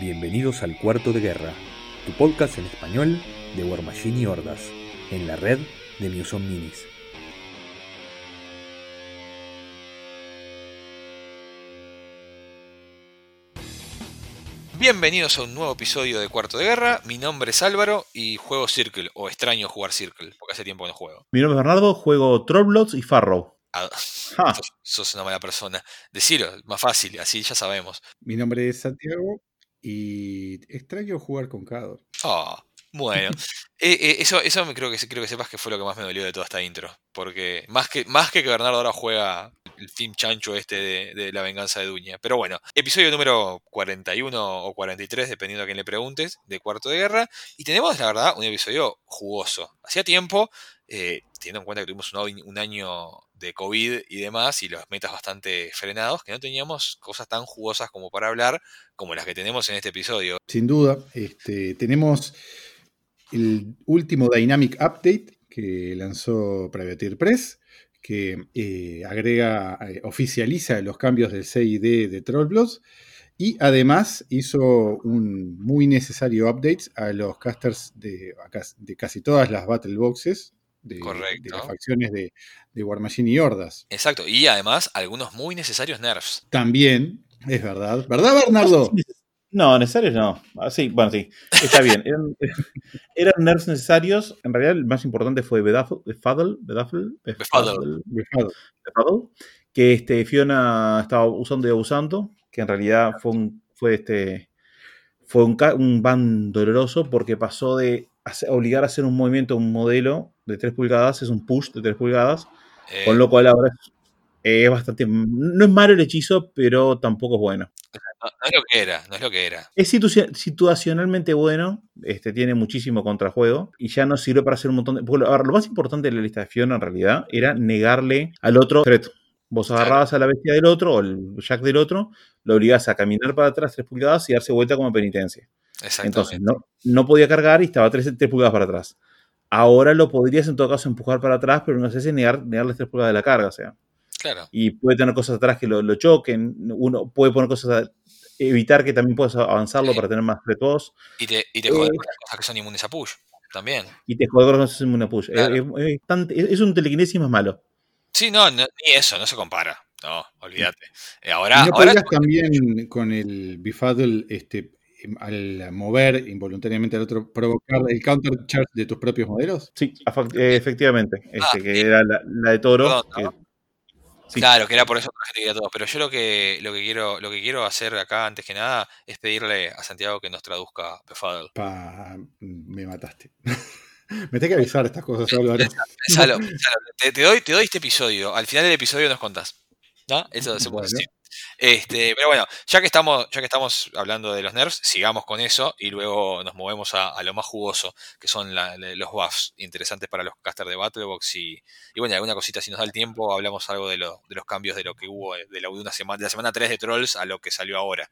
Bienvenidos al Cuarto de Guerra, tu podcast en español de War Machine y Hordas, en la red de Muson Minis. Bienvenidos a un nuevo episodio de Cuarto de Guerra. Mi nombre es Álvaro y juego Circle, o extraño jugar Circle, porque hace tiempo que no juego. Mi nombre es Bernardo, juego Trollblots y Farrow. Ah, Ja. sos, sos una mala persona. Decilo, más fácil, así ya sabemos. Mi nombre es Santiago y extraño jugar con Cado. Ah, bueno. Eh, eh, eso eso me creo que, creo que sepas que fue lo que más me dolió de toda esta intro. Porque más que, más que que Bernardo ahora juega el film chancho este de, de la venganza de Duña. Pero bueno, episodio número 41 o 43, dependiendo a quién le preguntes, de Cuarto de Guerra. Y tenemos, la verdad, un episodio jugoso. Hacía tiempo, eh, teniendo en cuenta que tuvimos un, un año de COVID y demás, y los metas bastante frenados, que no teníamos cosas tan jugosas como para hablar, como las que tenemos en este episodio. Sin duda, este, tenemos el último Dynamic Update que lanzó Privateer Press, que eh, agrega, eh, oficializa los cambios del CID de Trollblood y además hizo un muy necesario update a los casters de, de casi todas las Battle Boxes de, de las facciones de, de War Machine y Hordas. Exacto, y además algunos muy necesarios nerfs. También, es verdad. ¿Verdad, Bernardo? No, necesarios no. Ah, sí, bueno, sí. Está bien. Eran, eran nerfs necesarios. En realidad, el más importante fue. Befado. Befuddle, que este, Fiona estaba usando y abusando, que en realidad fue un, fue este, fue un, un ban doloroso porque pasó de obligar a hacer un movimiento, un modelo de 3 pulgadas, es un push de 3 pulgadas, Eh, con lo cual ahora es, bastante, no es malo el hechizo, pero tampoco es bueno. no, no es lo que era, no es lo que era. Es situ- situacionalmente bueno, este, tiene muchísimo contrajuego y ya no sirve para hacer un montón de... porque, a ver, lo más importante de la lista de Fiona en realidad era negarle al otro threat. Vos agarrabas a la bestia del otro o el jack del otro, lo obligabas a caminar para atrás 3 pulgadas y darse vuelta como penitencia. Exactamente. Entonces no, no podía cargar y estaba 3, pulgadas para atrás. Ahora lo podrías en todo caso empujar para atrás, pero no sé si negar, negarle 3 pulgadas de la carga, o sea. claro. Y puede tener cosas atrás que lo, lo choquen, uno puede poner cosas a- evitar que también puedas avanzarlo Sí. para tener más threat vos. Y te, y te jode Eh. con las cosas que son inmunes a push. También. Y te juega con los una push. Claro. Es, es- un telequinesis más malo. Sí, no, no, ni eso, no se compara. No, olvídate. Eh, ¿Y ahora, no ahora también con el Befuddle, este, al mover involuntariamente al otro, provocar el counter charge de tus propios modelos? Sí, eh, efectivamente. Este, Ah, que era la, la de Toro. Perdón, que- ¿no? sí. Claro, que era por eso que la gente quería todo. Pero yo lo que, lo que quiero, lo que quiero hacer acá, antes que nada, es pedirle a Santiago que nos traduzca Befuddle. Pa, me mataste. me tengo que avisar estas cosas, Álvaro. Pensalo, pensalo. Te, te doy, te doy este episodio. Al final del episodio nos contás. ¿No? Eso se puede Bueno. decir. Este, pero bueno, ya que estamos, ya que estamos hablando de los nerfs, sigamos con eso y luego nos movemos a, lo más jugoso, que son los buffs interesantes para los casters de Battlebox y, y bueno, alguna cosita, si nos da el tiempo, hablamos algo de, lo- de los cambios de lo que hubo de, la, de semana, de la semana 3 de Trolls a lo que salió ahora.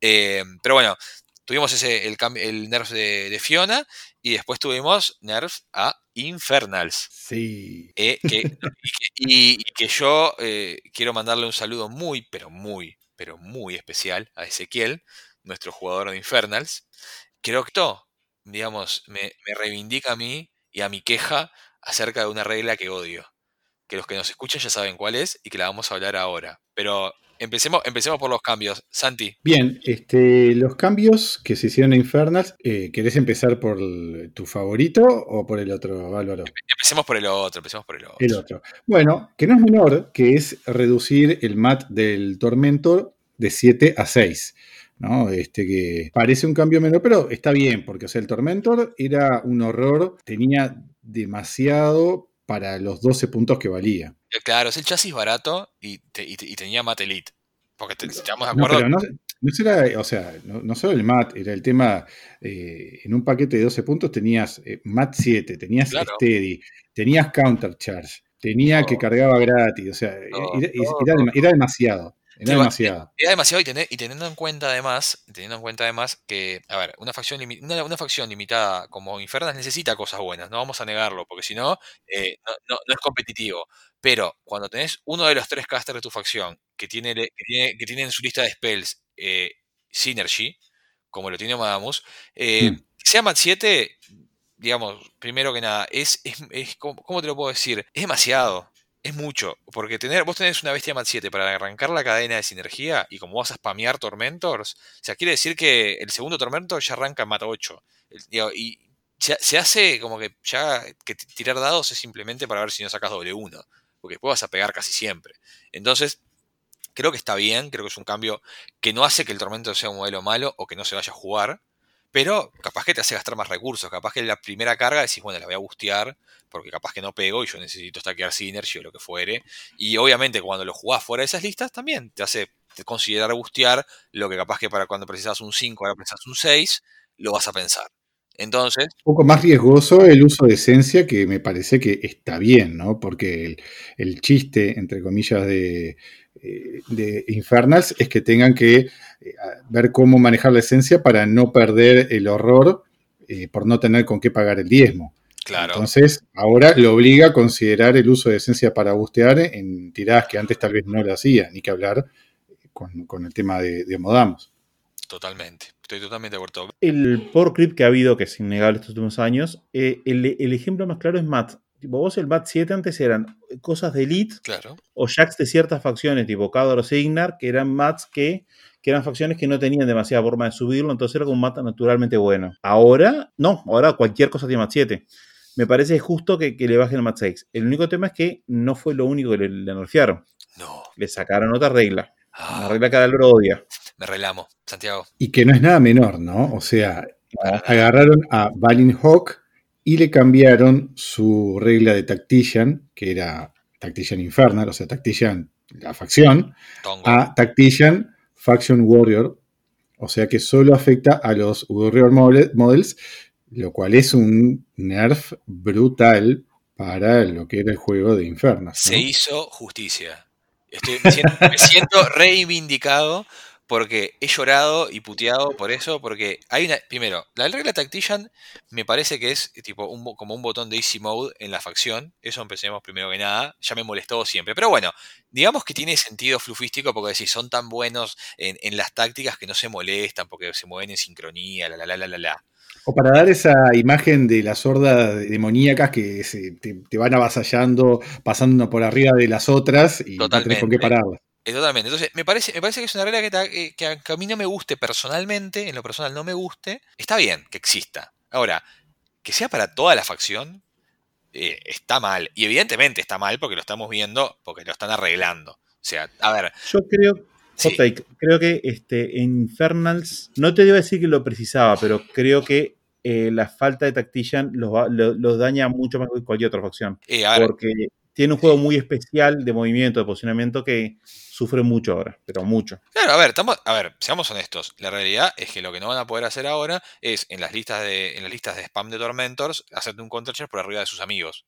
Eh, pero bueno, tuvimos ese, el, el nerf de, de Fiona y después tuvimos nerf a Infernals. Sí. Eh, que- y, que, y- y que yo eh, quiero mandarle un saludo muy, pero muy, pero muy especial a Ezequiel, nuestro jugador de Infernals. Creo que esto, digamos, me, me reivindica a mí y a mi queja acerca de una regla que odio. Que los que nos escuchan ya saben cuál es y que la vamos a hablar ahora. Pero empecemos, empecemos por los cambios. Santi, Bien, este, los cambios que se hicieron en Infernals, eh, ¿querés empezar por el- tu favorito o por el otro, Álvaro? empecemos por el otro, empecemos por el otro. El otro. Bueno, que no es menor, que es reducir el mat del Tormentor de 7 a 6. ¿no? Este que parece un cambio menor, pero está bien, porque o sea, el Tormentor era un horror, tenía demasiado para los 12 puntos que valía. Eh, Claro, es el chasis barato y, te- y te- y tenía Mat Elite. Porque te, estamos de No, acuerdo. pero no, no será, o sea, no, no solo el mat, era el tema, eh, en un paquete de 12 puntos tenías eh, mat 7, tenías Claro. steady, tenías counter charge, tenía que cargaba gratis, o sea, era demasiado, era demasiado. Era demasiado y, tener- y teniendo en cuenta además, teniendo en cuenta además que, a ver, una facción, limi- una, una facción limitada como Infernas necesita cosas buenas, no vamos a negarlo, porque si no, eh, no, no- no es competitivo. Pero cuando tenés uno de los tres casters de tu facción que tiene, que tiene, que tiene en su lista de spells eh, Synergy, como lo tiene Madamus, eh, Mm. sea Mat 7, digamos, primero que nada, es, es, es- ¿cómo, cómo te lo puedo decir? Es demasiado. Es mucho, porque tener, vos tenés una bestia Mat 7 para arrancar la cadena de sinergia y como vas a spamear Tormentors, o sea, quiere decir que el segundo Tormentor ya arranca en Mat 8. El- digo, y se, hace como que ya que tirar dados es simplemente para ver si no sacas doble 1, porque después vas a pegar casi siempre. Entonces, creo que está bien, creo que es un cambio que no hace que el Tormentor sea un modelo malo o que no se vaya a jugar, pero capaz que te hace gastar más recursos, capaz que la primera carga decís, bueno, la voy a bustear, porque capaz que no pego y yo necesito stackear Synergy o lo que fuere. Y obviamente cuando lo jugás fuera de esas listas también te hace considerar bustear lo que capaz que para cuando precisas un 5, ahora precisas un 6, lo vas a pensar. Entonces, Un poco más riesgoso el uso de esencia, que me parece que está bien, ¿no? Porque el, el chiste, entre comillas, de, eh, de Infernals es que tengan que eh, ver cómo manejar la esencia para no perder el horror eh, por no tener con qué pagar el diezmo. claro. Entonces, ahora lo obliga a considerar el uso de esencia para bustear en tiradas que antes tal vez no lo hacía, ni que hablar con, con el tema de, de Modamos. Totalmente. Estoy totalmente de acuerdo. El power creep que ha habido, que es innegable estos últimos años, eh, el, el ejemplo más claro es Matt. Tipo, vos el Matt 7 antes eran cosas de Elite Claro. o Jacks de ciertas facciones, tipo Cador o Signar, que eran Mats que, que eran facciones que no tenían demasiada forma de subirlo, entonces era como un Mat naturalmente bueno. Ahora, no, ahora cualquier cosa tiene Mat 7. Me parece justo que, que le bajen el Mat 6. El único tema es que no fue lo único que le, le nerfearon. No. Le sacaron otra regla. Ah, Una regla que Adalbert odia. me relamo. Santiago. Y que no es nada menor, ¿no? O sea, agarraron a Balin Hawk y le cambiaron su regla de Tactician, que era Tactician Infernal, o sea, Tactician, la facción, Tongo. a Tactician Faction Warrior, o sea que solo afecta a los Warrior mode- Models, lo cual es un nerf brutal para lo que era el juego de Infernas. ¿no? Se hizo justicia. Estoy, me, me siento reivindicado porque he llorado y puteado por eso, porque hay una... Primero, la regla Tactician me parece que es tipo un, como un botón de Easy Mode en la facción. Eso empecemos primero que nada. Ya me molestó siempre. Pero bueno, digamos que tiene sentido flufístico porque si son tan buenos en, en las tácticas que no se molestan porque se mueven en sincronía, la la la la la la. O para dar esa imagen de las hordas demoníacas que se- te, te van avasallando, pasando por arriba de las otras y no tenés con qué pararlas. Eh, Totalmente. Entonces, me parece, me parece que es una regla que, eh, que a que a mí no me guste personalmente, en lo personal no me guste. Está bien que exista. Ahora, que sea para toda la facción, eh, está mal. Y evidentemente está mal porque lo estamos viendo, porque lo están arreglando. O sea, a ver, Yo creo, Sí. creo que este, en Infernals, no te debo decir que lo precisaba, pero creo que eh, la falta de Tactician los, va- lo- los daña mucho más que cualquier otra facción. eh, a ver, Porque tiene un juego muy especial de movimiento, de posicionamiento que sufre mucho ahora, pero mucho. Claro, a ver, estamos, a ver, seamos honestos. La realidad es que lo que no van a poder hacer ahora es en las listas de, en las listas de spam de Tormentors, hacerte un countercharge por arriba de sus amigos.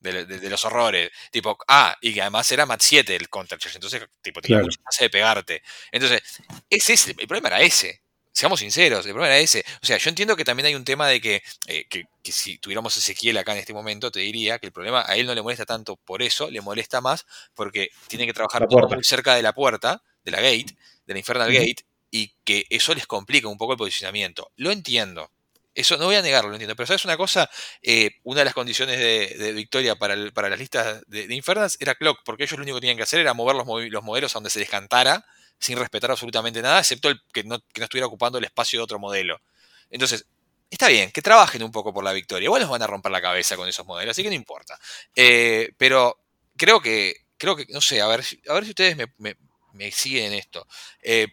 De, de- de los horrores. Tipo, ah, y que además era Mat 7 el countercharge. Entonces, tipo, tenía Claro. mucha chance de pegarte. Entonces, es ese, el problema era ese. Seamos sinceros, el problema era ese. O sea, yo entiendo que también hay un tema de que, eh, que, que si tuviéramos Ezequiel acá en este momento, te diría que el problema a él no le molesta tanto por eso, le molesta más porque tiene que trabajar muy cerca de la puerta, de la gate, de la Infernal. Gate, y que eso les complica un poco el posicionamiento. Lo entiendo. Eso no voy a negarlo, lo entiendo. Pero ¿sabes una cosa? Eh, una de las condiciones de, de victoria para, el- para las listas de, de Infernals era Clock, porque ellos lo único que tenían que hacer era mover los, los modelos a donde se les cantara, sin respetar absolutamente nada, excepto el que no, estuviera ocupando el espacio de otro modelo. Entonces, está bien, que trabajen un poco por la victoria. Igual nos van a romper la cabeza con esos modelos, así que no importa. Eh, pero creo que, creo que, no sé, a ver, a ver si ustedes me siguen en esto. Eh,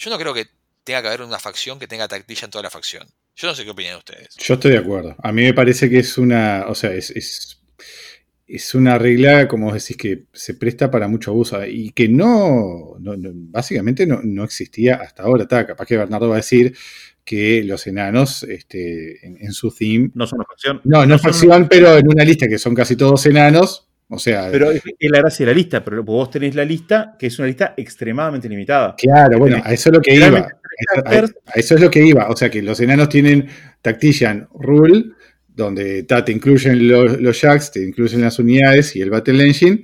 yo no creo que tenga que haber una facción que tenga tactilla en toda la facción. Yo no sé qué opinan ustedes. Yo estoy de acuerdo. A mí me parece que es una, o sea, es, es, es una regla, como decís, que se presta para mucho abuso y que no, no- no- básicamente no, no existía hasta ahora. Está, capaz que Bernardo va a decir que los enanos este, en, en su theme, No son una facción. no, no es facción, pero en una lista que son casi todos enanos, o sea, Pero es la gracia de la lista, pero vos tenés la lista, que es una lista extremadamente limitada. claro, bueno, a eso es lo que iba. Realmente, A eso, a- a eso es lo que iba. O sea que los enanos tienen Tactician Rule, donde ta, te incluyen los, los jacks, te incluyen las unidades y el Battle Engine,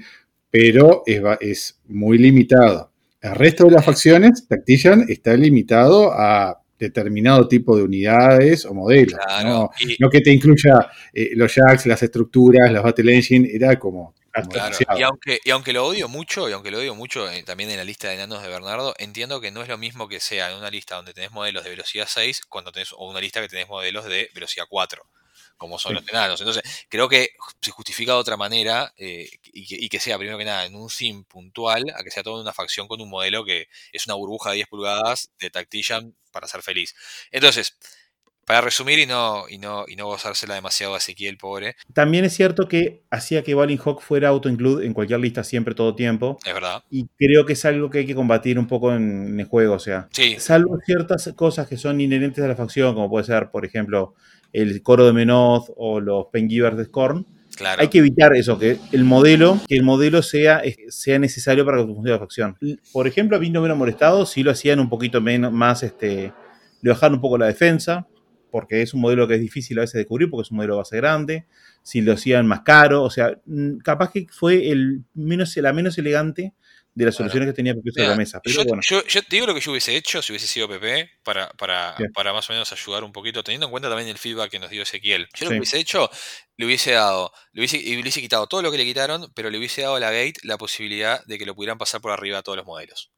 pero es, muy limitado. El resto de las facciones, Tactician está limitado a determinado tipo de unidades o modelos. Claro, ¿no? y- No que te incluya eh, los jacks, las estructuras, las Battle Engine, era como. como Claro, y aunque, y aunque lo odio mucho, y aunque lo odio mucho eh, también en la lista de enanos de Bernardo, entiendo que no es lo mismo que sea en una lista donde tenés modelos de velocidad 6 cuando tenés, o una lista que tenés modelos de velocidad 4, como son Sí. los enanos. Entonces, creo que se justifica de otra manera eh, y, que, y que sea, primero que nada, en un sim puntual, a que sea toda una facción con un modelo que es una burbuja de 10 pulgadas de Tactician para ser feliz. Entonces, para resumir y no, y no, y no gozársela demasiado a Ezequiel, pobre, También es cierto que hacía que Balin Hawk fuera auto-include en cualquier lista siempre, todo tiempo. es verdad. Y creo que es algo que hay que combatir un poco en, en el juego. O sea, Sí, salvo ciertas cosas que son inherentes a la facción, como puede ser, por ejemplo, el coro de Menoth o los Pengivers de Scorn, claro. hay que evitar eso, que el modelo, que el modelo sea, sea necesario para que funcione la facción. Por ejemplo, a mí no me hubiera molestado si lo hacían un poquito menos, más, este, le bajaron un poco la defensa, porque es un modelo que es difícil a veces de cubrir, porque es un modelo de base grande, si lo hacían más caro, o sea, capaz que fue el menos, la menos elegante de las soluciones que tenía Pepe sobre la mesa. Pero yo, bueno, yo- yo te digo lo que yo hubiese hecho si hubiese sido PP para, para, para más o menos ayudar un poquito, teniendo en cuenta también el feedback que nos dio Ezequiel. Yo lo Sí. que hubiese hecho, le hubiese dado, le hubiese, le hubiese quitado todo lo que le quitaron, pero le hubiese dado a la Gate la posibilidad de que lo pudieran pasar por arriba a todos los modelos.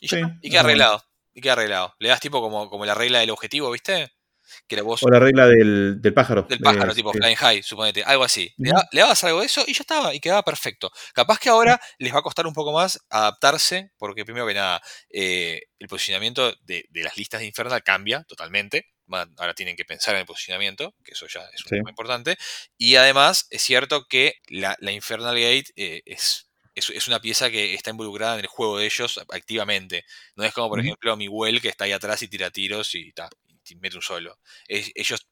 Y, ya Sí, y queda arreglado. Y queda arreglado. Le das tipo como, como la regla del objetivo, ¿viste? Que la vos o la regla del, del pájaro. del de- pájaro, tipo. Flying High, suponete, algo así. Le, Ujú. da- le dabas algo de eso y ya estaba, y quedaba perfecto. Capaz que ahora les va a costar un poco más adaptarse, porque primero que nada, eh, el posicionamiento de, de las listas de Infernal cambia totalmente. Van- ahora tienen que pensar en el posicionamiento, que eso ya es un Sí. tema importante. Y además, es cierto que la, la Infernal Gate eh, es, es, una pieza que está involucrada en el juego de ellos activamente. No es como, por Ujú. ejemplo, Miguel que está ahí atrás y tira tiros y, ta, mete un solo ellos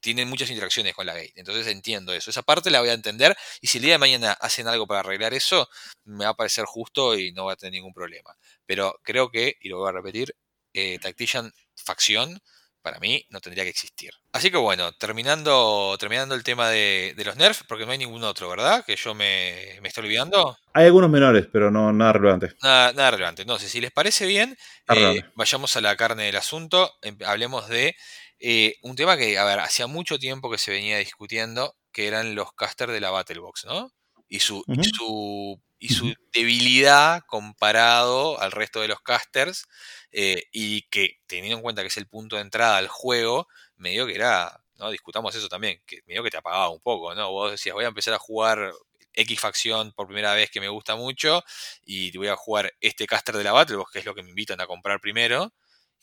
tienen muchas interacciones con la gate. Entonces entiendo eso. Esa parte la voy a entender. Y si el día de mañana hacen algo para arreglar eso, me va a parecer justo y no va a tener ningún problema. Pero creo que, y lo voy a repetir, eh, Tactician facción, para mí, no tendría que existir. Así que bueno, terminando, terminando el tema de, de los nerfs, porque no hay ningún otro, ¿verdad? Que yo me, me estoy olvidando. Hay algunos menores, pero no nada relevante. Nada, nada relevante. Entonces, si les parece bien, eh, vayamos a la carne del asunto. Em- hablemos de eh, un tema que, a ver, hacía mucho tiempo que se venía discutiendo, que eran los casters de la Battlebox, ¿no? Y su, y su, y su debilidad comparado al resto de los casters, eh, y que teniendo en cuenta que es el punto de entrada al juego, medio que era, ¿no? Discutamos eso también, que medio que te apagaba un poco, ¿no? Vos decías, voy a empezar a jugar X facción por primera vez que me gusta mucho, y voy a jugar este caster de la Battlebox, que es lo que me invitan a comprar primero,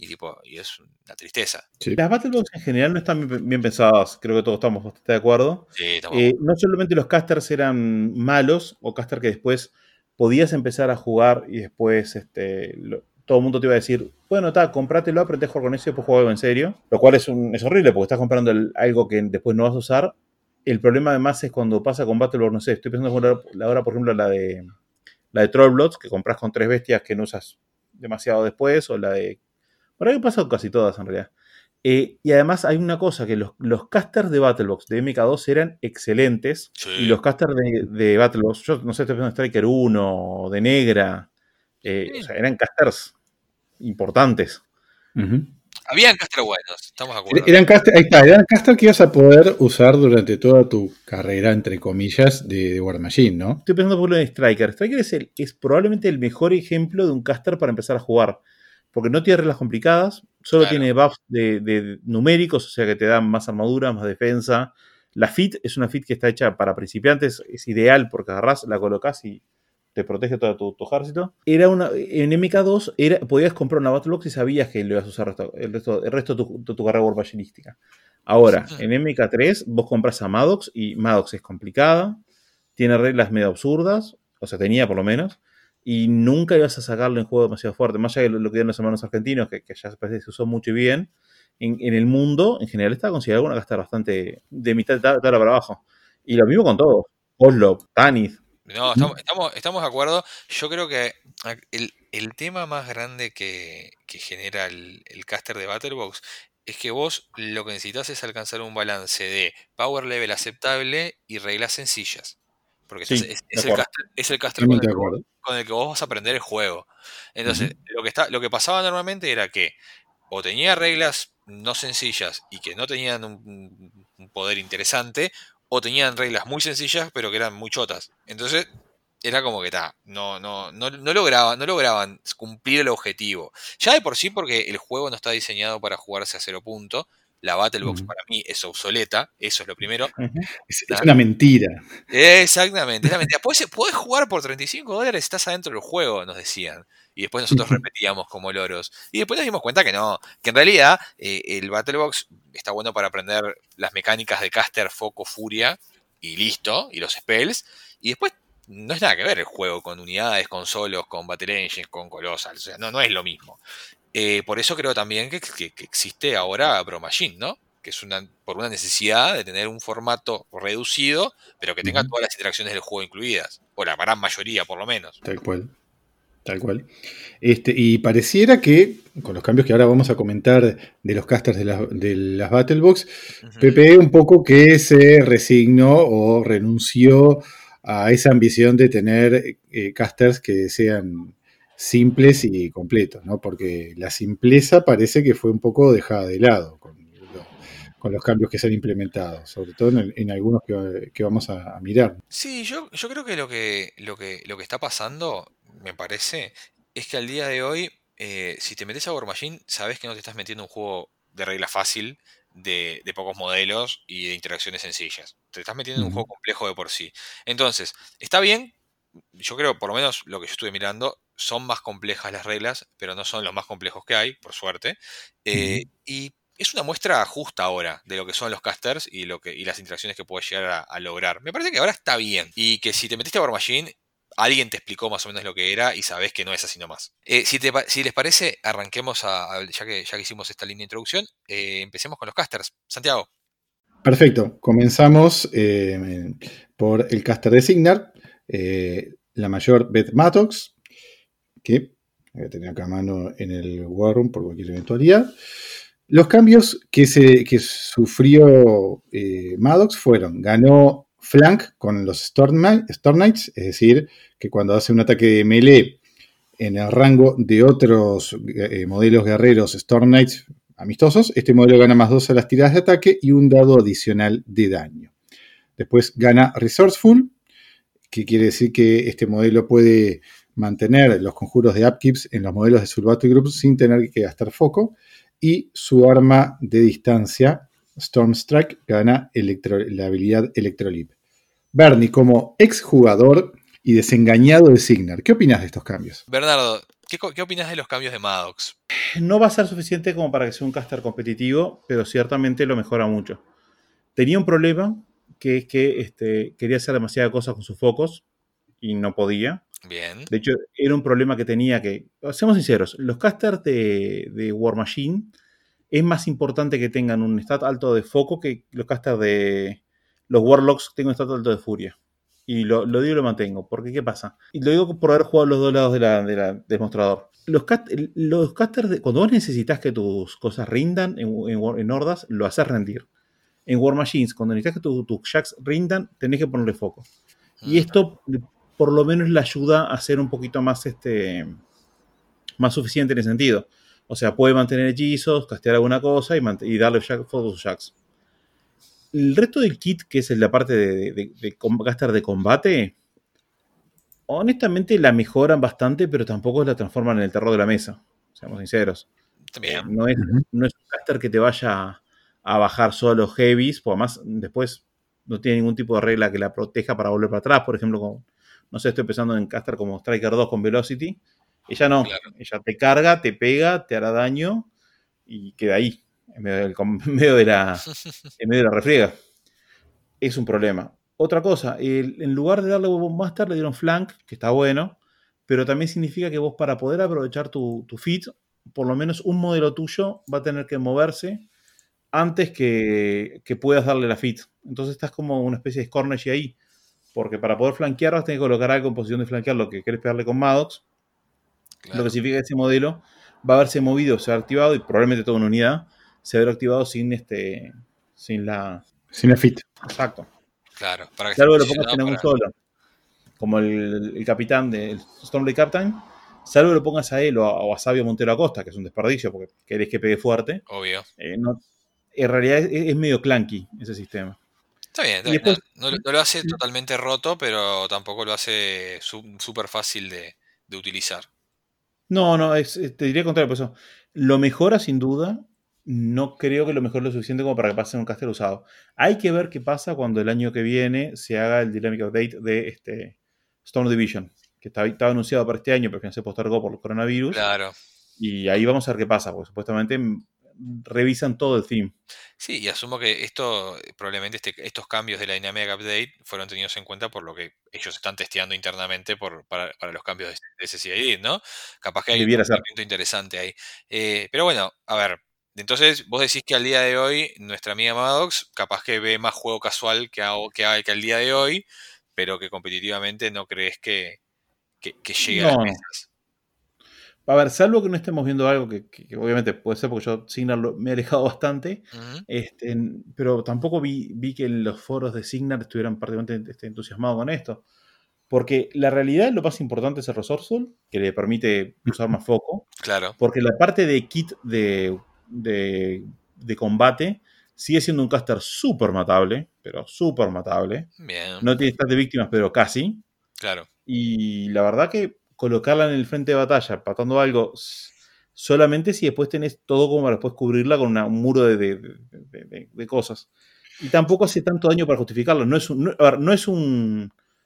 y tipo, y es una tristeza. Sí. Las Battlebox en general no están bien, pensadas, creo que todos estamos bastante de acuerdo. Sí, estamos- Eh, no solamente los casters eran malos, o caster que después podías empezar a jugar y después este, lo- todo el mundo te iba a decir, bueno, está, comprátelo, aprendé a jugar con eso y después juego algo en serio. Lo cual es, un- es horrible porque estás comprando el- algo que después no vas a usar. El problema además es cuando pasa con Battleborn, no sé, estoy pensando ahora, ahora, por ejemplo, la de la de Trollbloods, que compras con tres bestias que no usas demasiado después, o la de... Por ahí pasa con casi todas en realidad. Eh, y además hay una cosa, que los, los casters de Battlebox de MK2 eran excelentes. Sí. Y los casters de, de Battlebox, yo no sé, estoy pensando en Striker 1, de Negra, eh, Sí. o sea, eran casters importantes. Ujú. Habían caster buenos, estamos de acuerdo. Eran caster, ahí está, eran caster que ibas a poder usar durante toda tu carrera, entre comillas, de, de War Machine, ¿no? Estoy pensando por ejemplo en Striker. Striker es, el- es probablemente el mejor ejemplo de un caster para empezar a jugar. Porque no tiene reglas complicadas, solo Claro. tiene buffs de, de numéricos, o sea que te dan más armadura, más defensa. La fit es una fit que está hecha para principiantes, es ideal porque agarrás, la colocas y te protege todo tu, tu ejército. Era una, en MK2 era, podías comprar una Battlebox y sabías que lo ibas a usar resto- el resto, el resto de tu, de tu carrera. Ahora, en MK3 vos compras a Maddox y Maddox es complicada, tiene reglas medio absurdas, o sea, tenía por lo menos, y nunca ibas a sacarlo en juego demasiado fuerte. Más allá de lo, lo que dieron los hermanos argentinos, que, que ya parece que se usó mucho y bien, en, en el mundo, en general, está considerado una casta bastante de mitad de tabla para abajo. Y lo mismo con todos. Oslo, Tanith. No, estamos, estamos, estamos de acuerdo. Yo creo que el, el tema más grande que, que genera el, el caster de Battlebox es que vos lo que necesitas es alcanzar un balance de power level aceptable y reglas sencillas. Porque Sí, es, es el caster, es el caster con con el que vos vas a aprender el juego. Entonces, lo, que está, lo que pasaba normalmente era que o tenía reglas no sencillas y que no tenían un, un poder interesante, o tenían reglas muy sencillas pero que eran muy chotas. Entonces era como que está, no, no, no, no, lograban, no lograban cumplir el objetivo. Ya de por sí, porque el juego no está diseñado para jugarse a cero punto. La Battle Box Ujú. para mí es obsoleta, eso es lo primero. Es, es una mentira. Exactamente, es la mentira. Puedes, puedes jugar por 35 dólares, estás adentro del juego, nos decían. Y después nosotros repetíamos como loros. Y después nos dimos cuenta que no, que en realidad eh, el Battle Box está bueno para aprender las mecánicas de caster, foco, furia y listo, y los spells. Y después no es nada que ver el juego con unidades, con solos, con Battle Engines, con Colossal. O sea, no, no es lo mismo. Eh, por eso creo también que, que- que existe ahora Pro Machine, ¿no? Que es una, por una necesidad de tener un formato reducido, pero que tenga todas las interacciones del juego incluidas. O la gran mayoría, por lo menos. Tal cual. Tal cual. Este, y pareciera que, con los cambios que ahora vamos a comentar de los casters de, la- de las Battlebox, Ujú. Pepe un poco que se resignó o renunció a esa ambición de tener eh, casters que sean simples y completos, ¿no? Porque la simpleza parece que fue un poco dejada de lado con, lo- con los cambios que se han implementado, sobre todo en, en algunos que, que vamos a, a mirar. Sí, yo, yo creo que lo que, lo que lo que está pasando, me parece, es que al día de hoy, eh, si te metes a War Machine, sabes que no te estás metiendo en un juego de regla fácil, de, de pocos modelos y de interacciones sencillas. Te estás metiendo en un juego complejo de por sí. Entonces, está bien, yo creo, por lo menos lo que yo estuve mirando, son más complejas las reglas, pero no son los más complejos que hay, por suerte. Eh, y es una muestra justa ahora de lo que son los casters y, lo que, y las interacciones que puedes llegar a, a lograr. Me parece que ahora está bien. Y que si te metiste a War Machine, alguien te explicó más o menos lo que era y sabes que no es así nomás. Eh, si, te si les parece, arranquemos a, a- ya, que, ya que hicimos esta línea de introducción, eh, empecemos con los casters. Santiago. Perfecto, comenzamos por el caster de Signar, la mayor Beth Mattox, que voy a tener acá a mano en el War Room por cualquier eventualidad. Los cambios que, sufrió eh, Maddox fueron, ganó flank con los Storm Knights, es decir, que cuando hace un ataque de melee en el rango de otros eh, modelos guerreros Storm Knights amistosos, este modelo gana más 2 a las tiradas de ataque y un dado adicional de daño. Después gana Resourceful, que quiere decir que este modelo puede mantener los conjuros de upkeeps en los modelos de su Battle Group sin tener que gastar foco. Y su arma de distancia, Stormstrike, gana electro- la habilidad Electrolip. Bernie, como exjugador y desengañado de Signar, ¿qué opinas de estos cambios? Bernardo, ¿qué, qué opinas de los cambios de Maddox? No va a ser suficiente como para que sea un caster competitivo, pero ciertamente lo mejora mucho. Tenía un problema, que es que este, quería hacer demasiadas cosas con sus focos y no podía. Bien. De hecho, era un problema que tenía que. Seamos sinceros, los casters de, de War Machine es más importante que tengan un stat alto de foco que los casters de. Los Warlocks tengan un stat alto de furia. Y lo, lo digo y lo mantengo. Porque, ¿qué pasa? Y lo digo por haber jugado los dos lados de la- de la- del mostrador. Los, cast- los casters, de- cuando vos necesitas que tus cosas rindan en, en, hordas, lo haces rendir. En War Machines, cuando necesitas que tu- tus jacks rindan, tenés que ponerle foco. Y Mm, esto por lo menos le ayuda a ser un poquito más, este, más suficiente en ese sentido. O sea, puede mantener hechizos, castear alguna cosa y, y darle jack, fotos a sus jacks. El resto del kit, que es la parte de, de, de caster de combate, honestamente la mejoran bastante, pero tampoco la transforman en el terror de la mesa. Seamos sinceros. También. No es, no es un caster que te vaya a bajar solo heavies, porque además después no tiene ningún tipo de regla que la proteja para volver para atrás. Por ejemplo, con, no sé, estoy pensando en caster como Striker 2 con Velocity. Ella no, Claro. ella te carga, te pega, te hará daño y queda ahí, en medio, del com- en medio de, la, en medio de la refriega. Es un problema. Otra cosa, el- en lugar de darle Bomb Master le dieron Flank, que está bueno, pero también significa que vos para poder aprovechar tu, tu feat, por lo menos un modelo tuyo va a tener que moverse antes que, que puedas darle la fit. Entonces estás como una especie de Scornish ahí. Porque para poder flanquear vas a tener que colocar algo en posición de flanquear lo que querés pegarle con Maddox. Claro. Lo que significa que ese modelo va a haberse movido, se ha activado y probablemente toda una unidad se habrá activado sin este sin la. Sin la fit. Exacto. Claro, para que Salvo que lo pongas en un para- solo. Como el, el capitán del Stormblade Captain, salvo que lo pongas a él o a, o a Sabio Montero Acosta, que es un desperdicio porque querés que pegue fuerte, Obvio. eh, no- en realidad es, es medio clunky ese sistema. Está bien, está Y bien. después- No, no- no lo hace totalmente roto, pero tampoco lo hace súper fácil de, de utilizar. No, no, es, es- te diría contrario, por eso. Lo mejora sin duda. No creo que lo mejore lo suficiente como para que pase en un caster usado. Hay que ver qué pasa cuando el año que viene se haga el Dynamic Update de este Storm Division, que estaba, estaba anunciado para este año, pero que se postergó por el coronavirus. Claro. Y ahí vamos a ver qué pasa, porque supuestamente revisan todo el theme. Sí, y asumo que esto, eh, probablemente este- estos cambios de la Dynamic Update fueron tenidos en cuenta por lo que ellos están testeando internamente por, para, para los cambios de, de SCID, ¿no? Capaz que hay un Debiera movimiento interesante ahí. Eh, pero bueno, a ver, entonces vos decís que al día de hoy nuestra amiga Maddox capaz que ve más juego casual que, hago, que, que al día de hoy, pero que competitivamente no crees que, que, que llegue a las mesas. A ver, salvo que no estemos viendo algo que, que- que obviamente puede ser porque yo Signar lo- me he alejado bastante, Ujú. Este, pero tampoco vi, vi que en los foros de Signar estuvieran particularmente este, entusiasmados con esto. Porque la realidad, lo más importante es el Resourceful, que le permite usar más foco. Claro, Porque la parte de kit de, de, de combate sigue siendo un caster súper matable, pero súper matable. bien, No tiene stat de víctimas, pero casi. claro. Y la verdad que colocarla en el frente de batalla, patando algo, solamente si después tenés todo como para después cubrirla con una- un muro de, de- de- de- de cosas. Y tampoco hace tanto daño para justificarlo. No es un, no, a ver, no es un,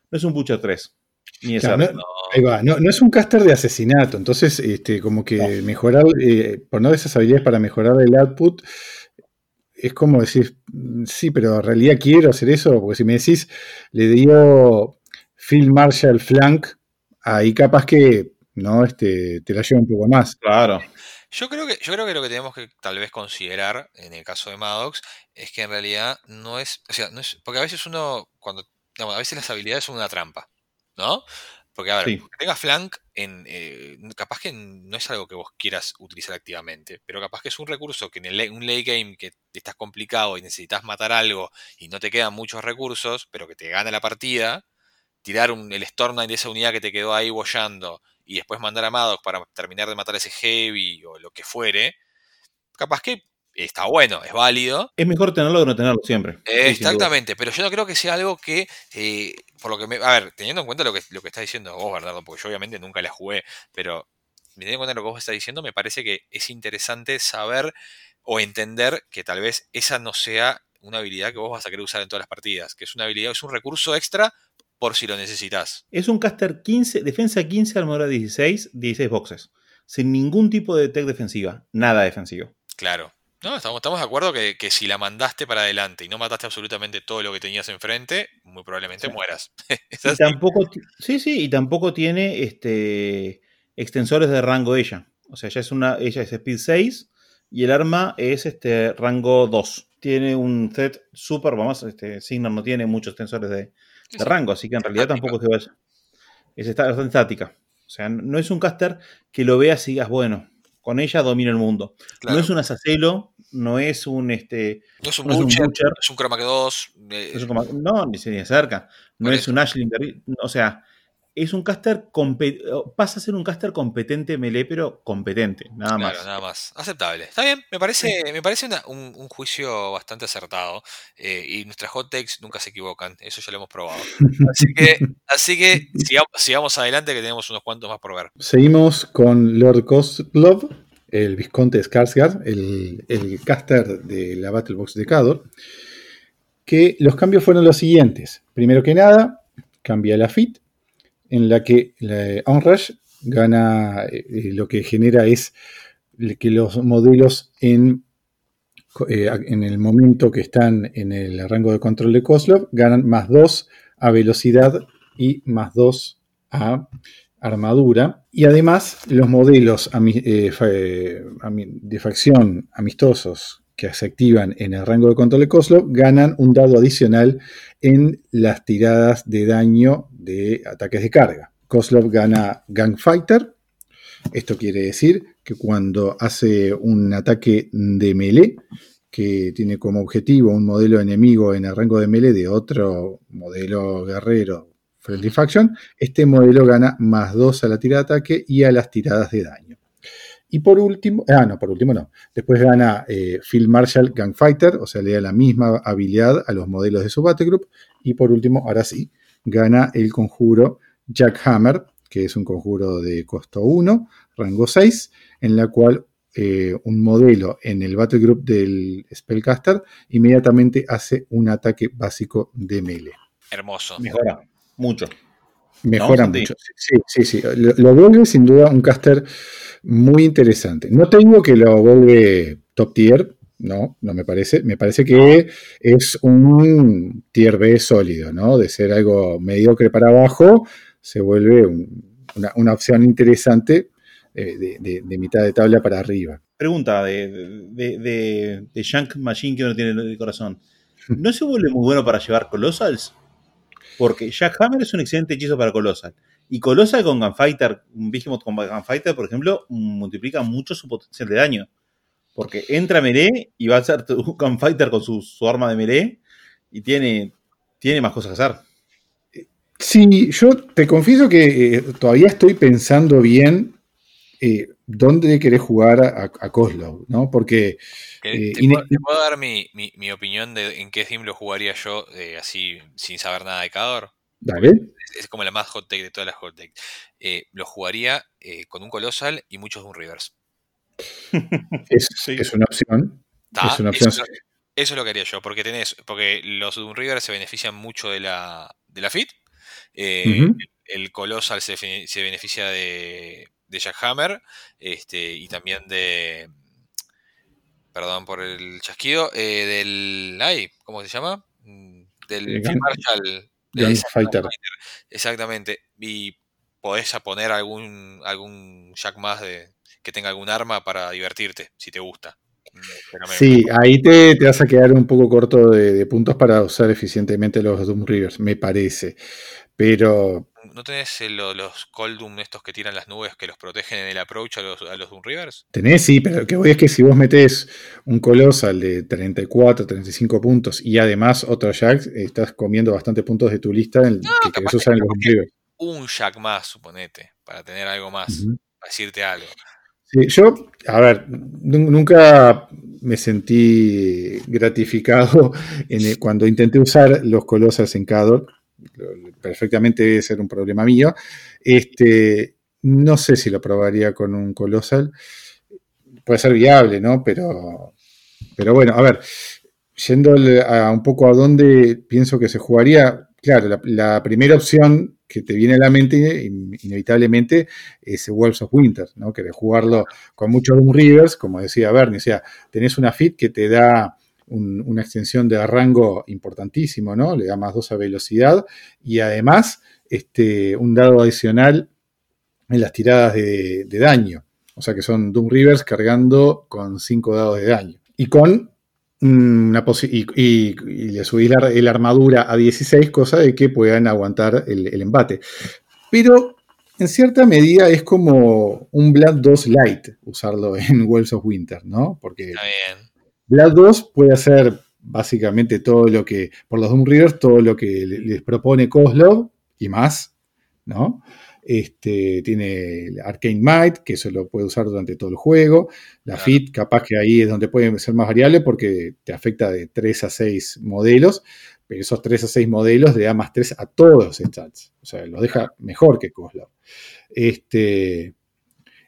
no es un Butcher 3. Ni es Claro, no- No, Ahí va, no, no es un caster de asesinato, entonces este, como que mejorar, eh, poner esas habilidades para mejorar el output, es como decir, sí, pero en realidad quiero hacer eso, porque si me decís, le dio Phil Marshall flank, ahí capaz que no este, te la lleva un poco más. Claro. Yo creo que, yo creo que lo que tenemos que tal vez considerar en el caso de Maddox es que en realidad no es, o sea, no es, porque a veces uno, cuando, digamos, a veces las habilidades son una trampa, ¿no? Porque a ver, Sí. que tenga flank, en, eh, capaz que no es algo que vos quieras utilizar activamente, pero capaz que es un recurso que en el, un late game que estás complicado y necesitas matar algo y no te quedan muchos recursos, pero que te gana la partida, tirar un, el Storm Knight de esa unidad que te quedó ahí boyando y después mandar a Maddox para terminar de matar ese heavy o lo que fuere, capaz que está bueno, es válido. Es mejor tenerlo que no tenerlo siempre. Exactamente, pero yo no creo que sea algo que, eh, por lo que me, a ver, teniendo en cuenta lo que, lo que está diciendo vos, Bernardo, porque yo obviamente nunca la jugué, pero teniendo en cuenta lo que vos estás diciendo, me parece que es interesante saber o entender que tal vez esa no sea una habilidad que vos vas a querer usar en todas las partidas, que es una habilidad, es un recurso extra por si lo necesitas. Es un caster 15, defensa 15, armadura 16, 16 boxes. Sin ningún tipo de tech defensiva. Nada defensivo. Claro. No, estamos, estamos de acuerdo que, que si la mandaste para adelante y no mataste absolutamente todo lo que tenías enfrente, muy probablemente Sí. mueras. Y tampoco, sí, sí, y tampoco tiene este, extensores de rango ella. O sea, ella es una, ella es speed 6 y el arma es este rango 2. Tiene un set super, vamos, este, Signar no tiene muchos extensores de, de rango, así que en realidad Estática. tampoco es que vaya. Es bastante estática. O sea, no es un caster que lo veas y digas, bueno, con ella domino el mundo. Claro. No es un Asacelo, no es un este. No es un no es un Butcher, es un Chroma 2. eh, No, ni se ni acerca. No es eso. un Ashley. Inter- O sea, es un caster. pasa a ser un caster competente melee, pero competente, nada claro, más. nada más. Aceptable. Está bien, me parece, me parece una- un, un juicio bastante acertado. eh, y nuestras hot takes nunca se equivocan. Eso ya lo hemos probado. Así que, así que sigamos, sigamos adelante que tenemos unos cuantos más por ver. Seguimos con Lord Kozlov, el Visconte Skarsgård, el, el caster de la Battle Box de Cador, que los cambios fueron los siguientes. Primero que nada, cambia la fit, en la que Onrush gana, eh, eh, lo que genera es que los modelos en, eh, en el momento que están en el rango de control de Kozlov ganan más 2 a velocidad y más 2 a armadura. Y además, los modelos de facción amistosos que se activan en el rango de control de Kozlov ganan un dado adicional en las tiradas de daño de ataques de carga. Kozlov gana Gangfighter. Esto quiere decir que cuando hace un ataque de melee, que tiene como objetivo un modelo enemigo en el rango de melee de otro modelo guerrero Friendly Faction, este modelo gana más 2 a la tirada de ataque y a las tiradas de daño. Y por último, ah, no, por último no. Después gana eh, Field Marshal Gunfighter, o sea, le da la misma habilidad a los modelos de su Battlegroup. Y por último, ahora sí, gana el conjuro Jackhammer, que es un conjuro de costo 1, rango 6, en la cual eh, un modelo en el Battlegroup del Spellcaster inmediatamente hace un ataque básico de melee. Hermoso. Mejora mucho. Mejora mucho. Sí, sí, sí. Lo, lo vuelve sin duda un caster muy interesante. No tengo que lo vuelve top tier, no, no me parece. Me parece que es un tier B sólido, ¿no? De ser algo mediocre para abajo, se vuelve un- una, opción interesante eh, de, mitad de tabla para arriba. Pregunta de, Shank Machine que no tiene el corazón. ¿No se vuelve muy bueno para llevar Colossals? Porque Jackhammer es un excelente hechizo para Colossal. Y Colossal con Gunfighter, un Behemoth con Gunfighter, por ejemplo, multiplica mucho su potencial de daño. Porque entra melee y va a ser tu Gunfighter con su, su arma de melee y tiene, tiene más cosas que hacer. Sí, yo te confieso que eh, todavía estoy pensando bien eh, dónde querés jugar a, a Kozlov, ¿no? Porque Que Eh, te, puedo, te puedo dar mi, mi- mi opinión de en qué team lo jugaría yo eh, así sin saber nada de Cador. Dale. Es, es como la más hot take de todas las hot takes. Eh, lo jugaría eh, con un Colossal y muchos de un Reverse. Es, Sí. es una opción. Es una Eso, opción. es lo- eso es lo que haría yo, porque tenés, porque los Doom River se benefician mucho de la, de la FIT. eh. El Colossal se, beneficia de, de Jackhammer este, y también de. Perdón por el chasquido. eh, del. Ay, ¿cómo se llama? Mm, Del Eh, Field Gun-. Gunfighter. Exactamente, Exactamente. Y podés poner algún, algún Jack más de, que tenga algún arma para divertirte, si te gusta. Mm, Sí, ahí te, te vas a quedar un poco corto de, de puntos para usar eficientemente los Doom Rivers, me parece. Pero ¿No tenés eh, lo- los Cold Doom estos que tiran las nubes que los protegen en el approach a los, a los Doom Rivers? tenés, sí, pero lo que voy es que si vos metés un Colossal de 34, 35 puntos y además otro Jack, estás comiendo bastante puntos de tu lista en, que querés que usar en los Doom Rivers. Un Jack más, suponete, para tener algo más, para decirte algo. Yo, a ver, nu- nunca me sentí gratificado cuando intenté usar los Colossals en Cador. Perfectamente debe ser un problema mío. Este, no sé si lo probaría con un Colossal. Puede ser viable, ¿no? Pero, pero bueno, a ver, yendo a un poco a dónde pienso que se jugaría, claro, la, primera opción que te viene a la mente, in- inevitablemente, es Wolves of Winter, ¿no? Que de jugarlo con muchos Doom Rivers, como decía Bernie, o sea, tenés una fit que te da un- una extensión de rango importantísimo, ¿no? Le da más 2 a velocidad y además este, un dado adicional en las tiradas de, daño. O sea que son Doom Rivers cargando con 5 dados de daño. Y con una y, y- y le subís la, la armadura a 16, cosa de que puedan aguantar el, el embate. Pero en cierta medida es como un Blood 2 Light usarlo en Wolves of Winter, ¿no? Porque Está bien. Blood 2 puede hacer básicamente todo lo que, por los Doom Readers, todo lo que le- les propone Kozlov y más, ¿no? Este, tiene Arcane Might, que eso lo puede usar durante todo el juego. La Claro. FIT, capaz que ahí es donde puede ser más variable porque te afecta de 3 a 6 modelos, pero esos 3 a 6 modelos le da más 3 a todos los stats. O sea, los deja mejor que Kozlov. Este,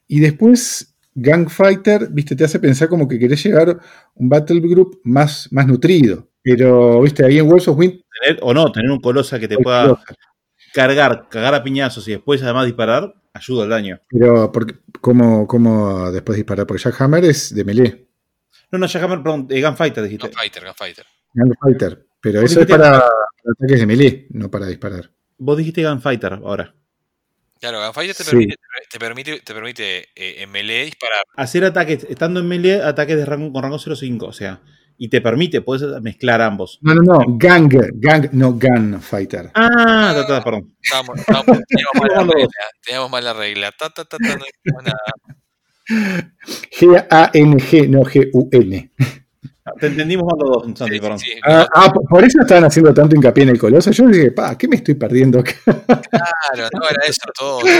y después, Gangfighter, viste, te hace pensar como que querés llegar un Battle Group más, más nutrido. Pero, viste, ahí en Wolves of Wind. Tener, o no, tener un Colossal que te pueda cargar, cagar a piñazos y después además disparar, ayuda al daño. Pero, porque, ¿cómo, ¿cómo después disparar? Porque Jackhammer es de melee. No, no, Jackhammer, perdón, eh, Gunfighter dijiste. Gunfighter, Gunfighter. Gangfighter. Pero eso es para, para ataques de melee, no para disparar. Vos dijiste Gunfighter ahora. Claro, Gunfighter te Sí. permite, te permite, te permite eh, en melee disparar. Hacer ataques, estando en melee, ataques de rango con rango 0.5, o sea, y te permite, puedes mezclar ambos. No, no, no. Gang, gang, no Gunfighter. Ah, ta, ta, perdón. Estábamos- teníamos mal la Vamos. regla. Teníamos mal la regla. Ta, ta, ta, ta, no dijimos nada. G-A-N-G, no G-U-N. Te entendimos más los dos, Santi, Sí, perdón. sí, Ah, ah, por- eso estaban haciendo tanto hincapié en el coloso. Yo dije, pa, ¿qué me estoy perdiendo acá? Claro, no era eso todo. Yo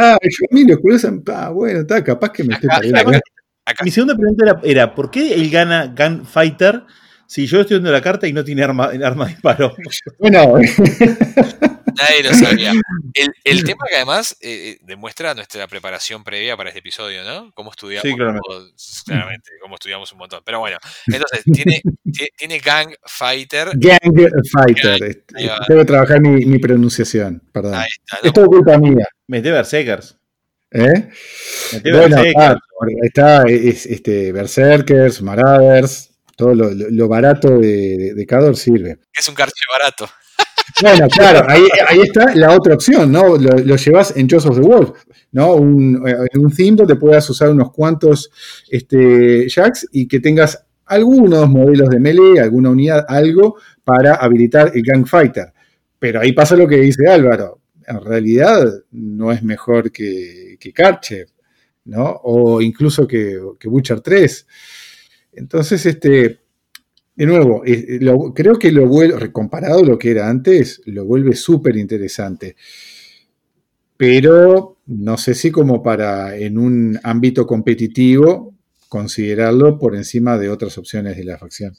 ah, yo a mí los colosos, pa, bueno, está, capaz que me estoy Acá- perdiendo acá. Acá, Mi segunda pregunta era, era, ¿por qué él gana Gunfighter si yo estoy viendo la carta y no tiene arma, arma de disparo? Bueno, nadie lo sabía. El, el tema que además eh, eh, demuestra nuestra preparación previa para este episodio, ¿no? Cómo estudiamos. Sí, claramente. todos, claramente, cómo estudiamos un montón. Pero bueno, entonces, tiene, tie- tiene Gang Fighter. Gang Fighter. Debo trabajar mi, mi pronunciación, perdón. Ahí está, ¿no? Es todo culpa mía. Mete Berserkers. ¿Eh? Bueno, Berserkers. ah, está es, este, Berserkers, Marauders, todo lo, barato de, de Cador sirve. Es un carche barato. Bueno, claro, ahí, ahí está la otra opción, ¿no? Lo, lo llevas en Jaws of the Wolf, ¿no? Un, eh, en un theme donde puedas usar unos cuantos este, jacks y que tengas algunos modelos de melee, alguna unidad, algo para habilitar el Gang Fighter. Pero ahí pasa lo que dice Álvaro. En realidad no es mejor que, que Karchev, ¿no? O incluso que, que Butcher 3. Entonces, este, de nuevo, creo que lo vuelve, comparado a lo que era antes, lo vuelve súper interesante. Pero no sé si como para en un ámbito competitivo considerarlo por encima de otras opciones de la facción.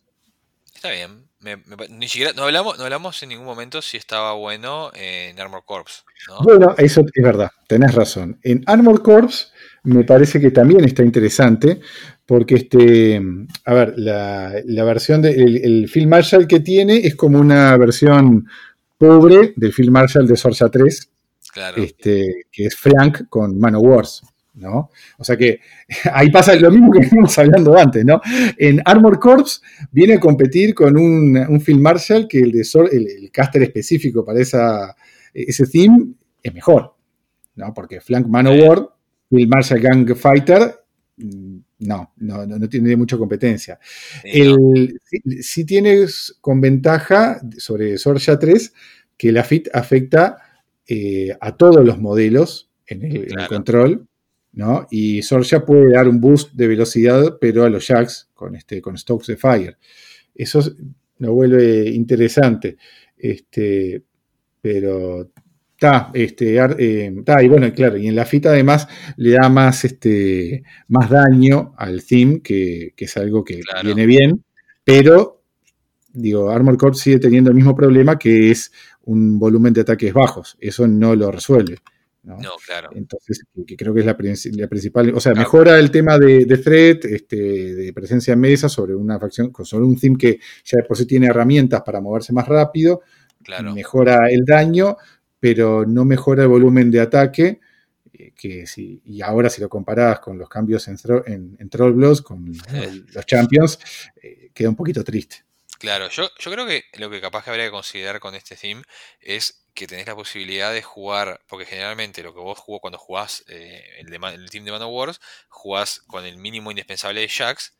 Está bien. Me- me pa- ni siquiera, no hablamos, no hablamos en ningún momento si estaba bueno en Armor Corps. ¿no? Bueno, eso es verdad, tenés razón. En Armor Corps me parece que también está interesante, porque este, a ver, la, la versión del el Field Marshal que tiene es como una versión pobre del Field Marshal de Sorja 3, Claro. este, que es Frank con Man of Wars, ¿no? O sea que ahí pasa lo mismo que estuvimos hablando antes, ¿no? En Armor Corps viene a competir con un, un Field Marshal que el, de el, el caster específico para esa, ese theme es mejor, ¿no? Porque Flank Man of War, Field Marshal Gang Fighter, mm, no, no, no, no tiene mucha competencia. Sí. El, sí tienes con ventaja sobre Sorja 3 que la FIT afecta eh, a todos los modelos en el, en el Claro. control, ¿no? Y Sorja puede dar un boost de velocidad, pero a los jacks con, este, con Stokes de Fire. Eso es- lo vuelve interesante. Este, pero está, este, eh, ta, y bueno, claro, y en la FIT además le da más, este, más daño al theme, que, que es algo que Claro. viene bien, pero digo, Armor Corps sigue teniendo el mismo problema que es un volumen de ataques bajos. Eso no lo resuelve. ¿No? No, claro. Entonces, que- creo que es la, princi- la principal. O sea, Claro. mejora el tema de, de threat, este, de presencia en mesa sobre una facción, sobre un theme que ya de por sí tiene herramientas para moverse más rápido. Claro. Mejora el daño, pero no mejora el volumen de ataque. eh, Que si, y ahora, si lo comparás con los cambios en, en, en Troll Blows, con los Champions, eh, queda un poquito triste. Claro, yo, yo creo que lo que capaz que habría que considerar con este theme es que tenés la posibilidad de jugar, porque generalmente lo que vos jugás cuando jugás eh, el, team de Man of Wars, jugás con el mínimo indispensable de Jax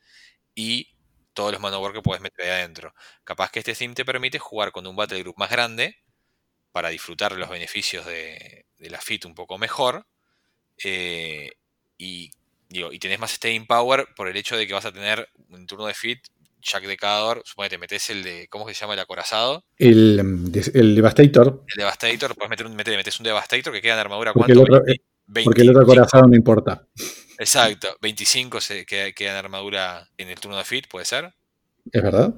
y todos los Man of War que puedes meter ahí adentro. Capaz que este theme te permite jugar con un Battle Group más grande para disfrutar los beneficios de, de la FIT un poco mejor. eh, y, y tenés más staying power por el hecho de que vas a tener un turno de FIT Jack de Cador, suponete, metes el de, ¿cómo se llama? El acorazado, El, mm, el Devastator, el Devastator, puedes meter un, metes un Devastator que queda en armadura, Porque ¿cuánto? el otro- 20, porque el otro 25. corazón no importa. Exacto, 25 se queda, queda en armadura en el turno de Fit, ¿puede ser? ¿Es verdad?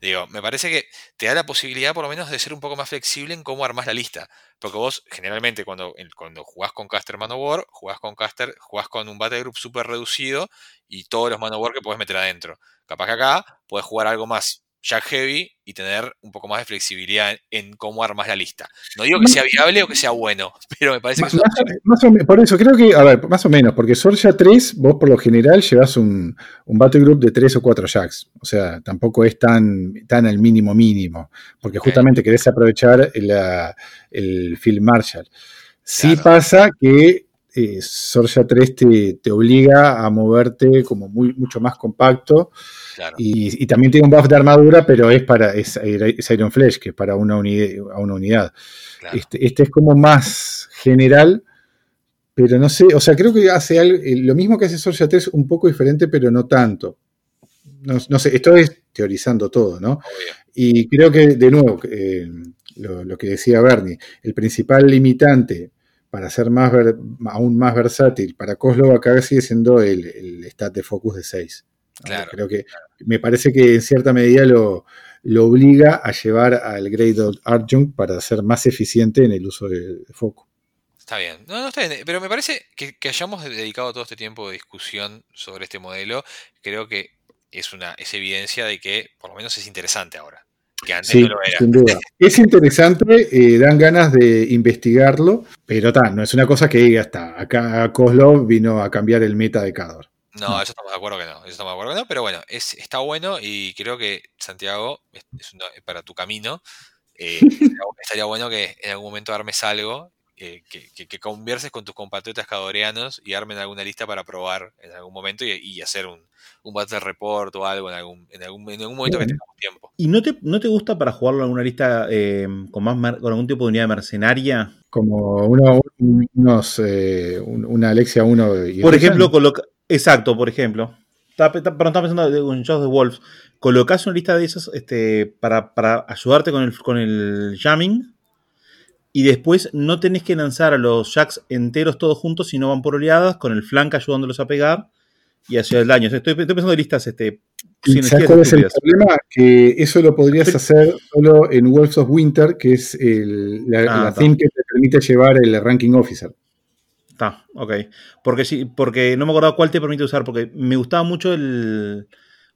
Digo, me parece que te da la posibilidad por lo menos de ser un poco más flexible en cómo armás la lista. Porque vos, generalmente, cuando, cuando jugás con Caster Man of War, jugás con Caster, jugás con un Battle Group súper reducido y todos los Man of War que podés meter adentro. Capaz que acá podés jugar algo más Jack Heavy y tener un poco más de flexibilidad en, en cómo armás la lista. No digo que sea viable o que sea bueno, pero me parece que Más, más o por eso creo que, a ver, más o menos, porque Sorja 3, vos por lo general llevas un, un battle group de 3 o 4 jacks. O sea, tampoco es tan, tan al mínimo mínimo, porque justamente querés aprovechar la- el Field Marshall. Sí Claro. pasa que eh, Sorja 3 te, te obliga a moverte como muy, mucho más compacto Claro. y, y también tiene un buff de armadura, pero es para es, es Iron Flesh, que es para una, uni- a una unidad. claro. Este, este es como más general, pero no sé, o sea, creo que hace algo, eh, lo mismo que hace Sorja 3, un poco diferente, pero no tanto. no, no sé, estoy teorizando todo, ¿no? Y creo que, de nuevo, eh, lo, lo que decía Bernie, el principal limitante para ser más ver- aún más versátil para Kozlov acá sigue siendo el, el stat de focus de 6. ¿no? Claro. Creo que me parece que en cierta medida lo, lo obliga a llevar al Grade Adjunct para ser más eficiente en el uso de, de foco. Está bien. No, no está bien. Pero me parece que, que hayamos dedicado todo este tiempo de discusión sobre este modelo, creo que es una es evidencia de que por lo menos es interesante ahora. Que antes Sí, no lo era. sin duda. Es interesante, eh, dan ganas de investigarlo, pero ta, no es una cosa que diga hasta acá Kozlov vino a cambiar el meta de Cador. No, eso estamos de acuerdo que no. Eso estamos de acuerdo que no. Pero bueno, es, está bueno y creo que Santiago, es, es una- para tu camino, eh, estaría, estaría bueno que en algún momento armes algo, eh, que, que- que converses con tus compatriotas cadoreanos y armen alguna lista para probar en algún momento y, y hacer un, un battle report o algo en algún, en algún, en algún momento que tengamos tiempo. ¿Y no te, no te gusta para jugarlo en alguna lista eh, con, más mer- con algún tipo de unidad mercenaria? Como uno- unos, eh, un- una Alexia 1 y Por ejemplo, coloca. Exacto, por ejemplo. Estaba, perdón, estaba pensando en Jaws de Wolves. Colocás una lista de esas este, para, para ayudarte con el, con el jamming. Y después no tenés que lanzar a los jacks enteros todos juntos, sino van por oleadas, con el flank ayudándolos a pegar y hacer el daño. Estoy, estoy pensando en listas este, ¿Y ¿Sabes cuál es el problema? Que eso lo podrías hacer solo en Wolves of Winter, que es el- la, Ah, la está. theme que te permite llevar el ranking officer. Está, ok. Porque sí, porque no me acordaba cuál te permite usar, porque me gustaba mucho el.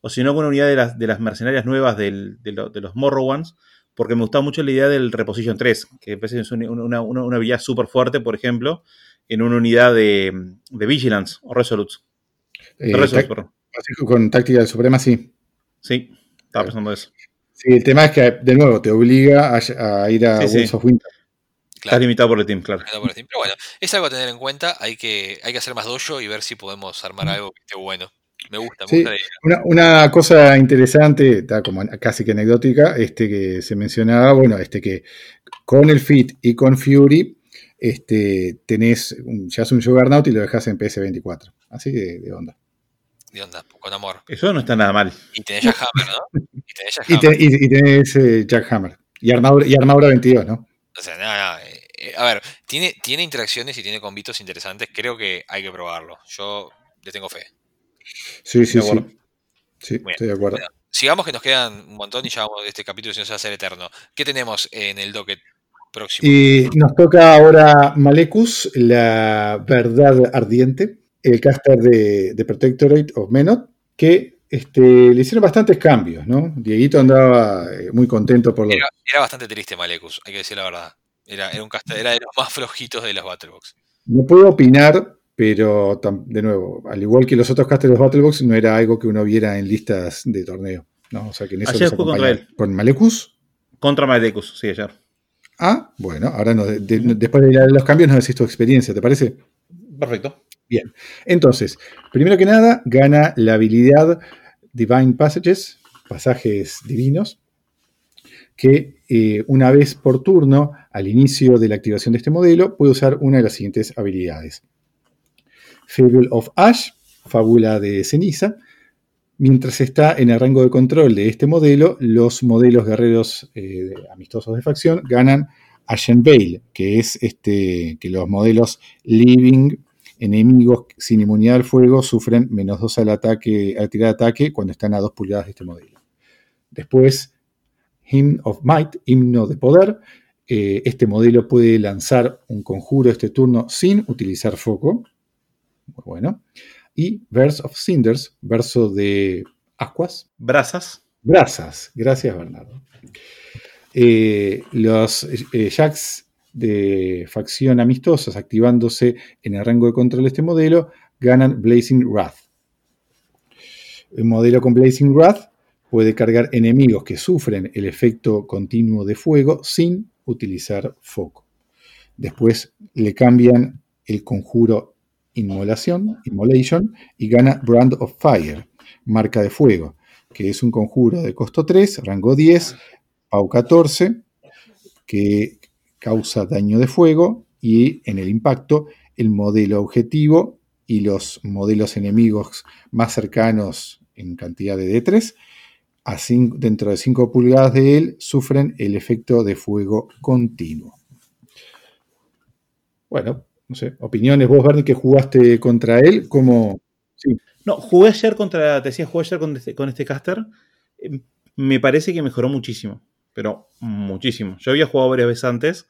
O si no, con una unidad de las, de las mercenarias nuevas del- de, lo- de los Morrowans, porque me gustaba mucho la idea del Reposition 3, que parece que es una, una- una- habilidad súper fuerte, por ejemplo, en una unidad de, de Vigilance o Resolute. Eh, De Resolute, con táctica suprema, sí. Sí, estaba pensando eso. Sí, el tema es que, de nuevo, te obliga a, a ir a Sí, of Winter. Estás Claro. limitado por el team, claro. No por el team. Pero bueno, es algo a tener en cuenta. Hay que, hay que hacer más dojo y ver si podemos armar algo que esté bueno. Me gusta, me Sí. gusta la idea. Una, una cosa interesante, está como casi que anecdótica, este que se mencionaba, bueno, este que con el Fit y con Fury, este, tenés, un, ya es un Juggernaut y lo dejas en PS24. Así de, de onda. De onda, con amor. Eso no está nada mal. Y tenés ya Hammer, ¿no? Y tenés Y, Hammer. te- y- y tenés eh. Y armadura, y armadura 22, ¿no? O sea, nada, nada, eh, eh, a ver, tiene, tiene interacciones y tiene combitos interesantes. Creo que hay que probarlo. Yo le tengo fe. Sí, sí, sí. Sí, estoy de acuerdo. Bueno, sigamos que nos quedan un montón y ya vamos, este capítulo si no se va a hacer eterno. ¿Qué tenemos en el docket próximo? Y nos toca ahora Malekus, la verdad ardiente, el caster de, de Protectorate of Menot, que este, le hicieron bastantes cambios, ¿no? Dieguito andaba eh, muy contento por lo Era, era bastante triste Malekus, hay que decir la verdad. Era, era un caster, era de los más flojitos de los Battlebox. No puedo opinar, pero de nuevo, al igual que los otros casters de los Battlebox, no era algo que uno viera en listas de torneo. ¿no? O sea que en eso Ayer los jugué contra acompaña. ¿Con Malekus? Contra Malekus, sí, ayer. Ah, bueno, ahora no, de- de- después de la- los cambios nos decís tu experiencia, ¿te parece? Perfecto. Entonces, primero que nada, gana la habilidad Divine Passages, pasajes divinos, que eh, una vez por turno, al inicio de la activación de este modelo, puede usar una de las siguientes habilidades. Fable of Ash, fábula de ceniza. Mientras está en el rango de control de este modelo, los modelos guerreros eh, amistosos de facción ganan Ashen Veil, que es este, que los modelos Living enemigos sin inmunidad al fuego sufren menos 2 al ataque, al tirar ataque cuando están a 2 pulgadas de este modelo. Después, Hymn of Might, himno de poder. Eh, este modelo puede lanzar un conjuro este turno sin utilizar foco. Muy bueno. Y Verse of Cinders, verso de ascuas. Brasas. Brasas. Gracias, Bernardo. Eh, los eh, jacks de facción amistosas activándose en el rango de control de este modelo ganan Blazing Wrath. El modelo con Blazing Wrath puede cargar enemigos que sufren el efecto continuo de fuego sin utilizar foco. Después le cambian el conjuro Inmolación, Immolation, y gana Brand of Fire, marca de fuego, que es un conjuro de costo 3, rango 10, Pau 14, que causa daño de fuego y en el impacto el modelo objetivo y los modelos enemigos más cercanos en cantidad de D3. A cin- dentro de 5 pulgadas de él sufren el efecto de fuego continuo. Bueno, no sé, opiniones. Vos, Bernie, que jugaste contra él, ¿cómo? Sí, No, jugué ayer contra, te decía, jugué ayer con este, con este caster. Eh, Me parece que mejoró muchísimo, pero muchísimo. Yo había jugado varias veces antes.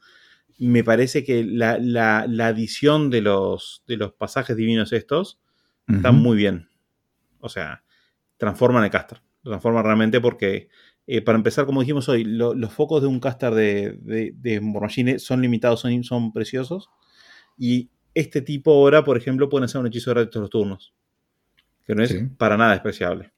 Me parece que la, la- la adición de los, de los pasajes divinos estos está Ujú. muy bien. O sea, transforman el caster. Lo transforman realmente porque, eh, para empezar, como dijimos hoy, lo- los focos de un caster de, de, de son limitados, son, son preciosos. Y este tipo ahora, por ejemplo, pueden hacer un hechizo gratis todos los turnos. Que no es Sí. para nada despreciable.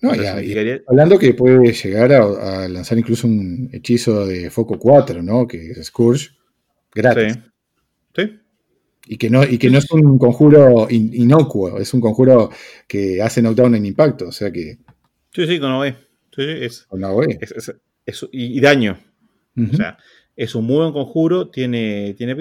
No, significaría- hablando que puede llegar a, a lanzar incluso un hechizo de foco 4, ¿no? Que es Scourge, gratis. Sí. Sí. Y que no, y que no es un conjuro in- inocuo, es un conjuro que hace knockdown en impacto, o sea que Sí, sí, con OE. Sí, sí, es, con la OE. es- es- es- y, daño. O sea, es un muy buen conjuro, tiene, tiene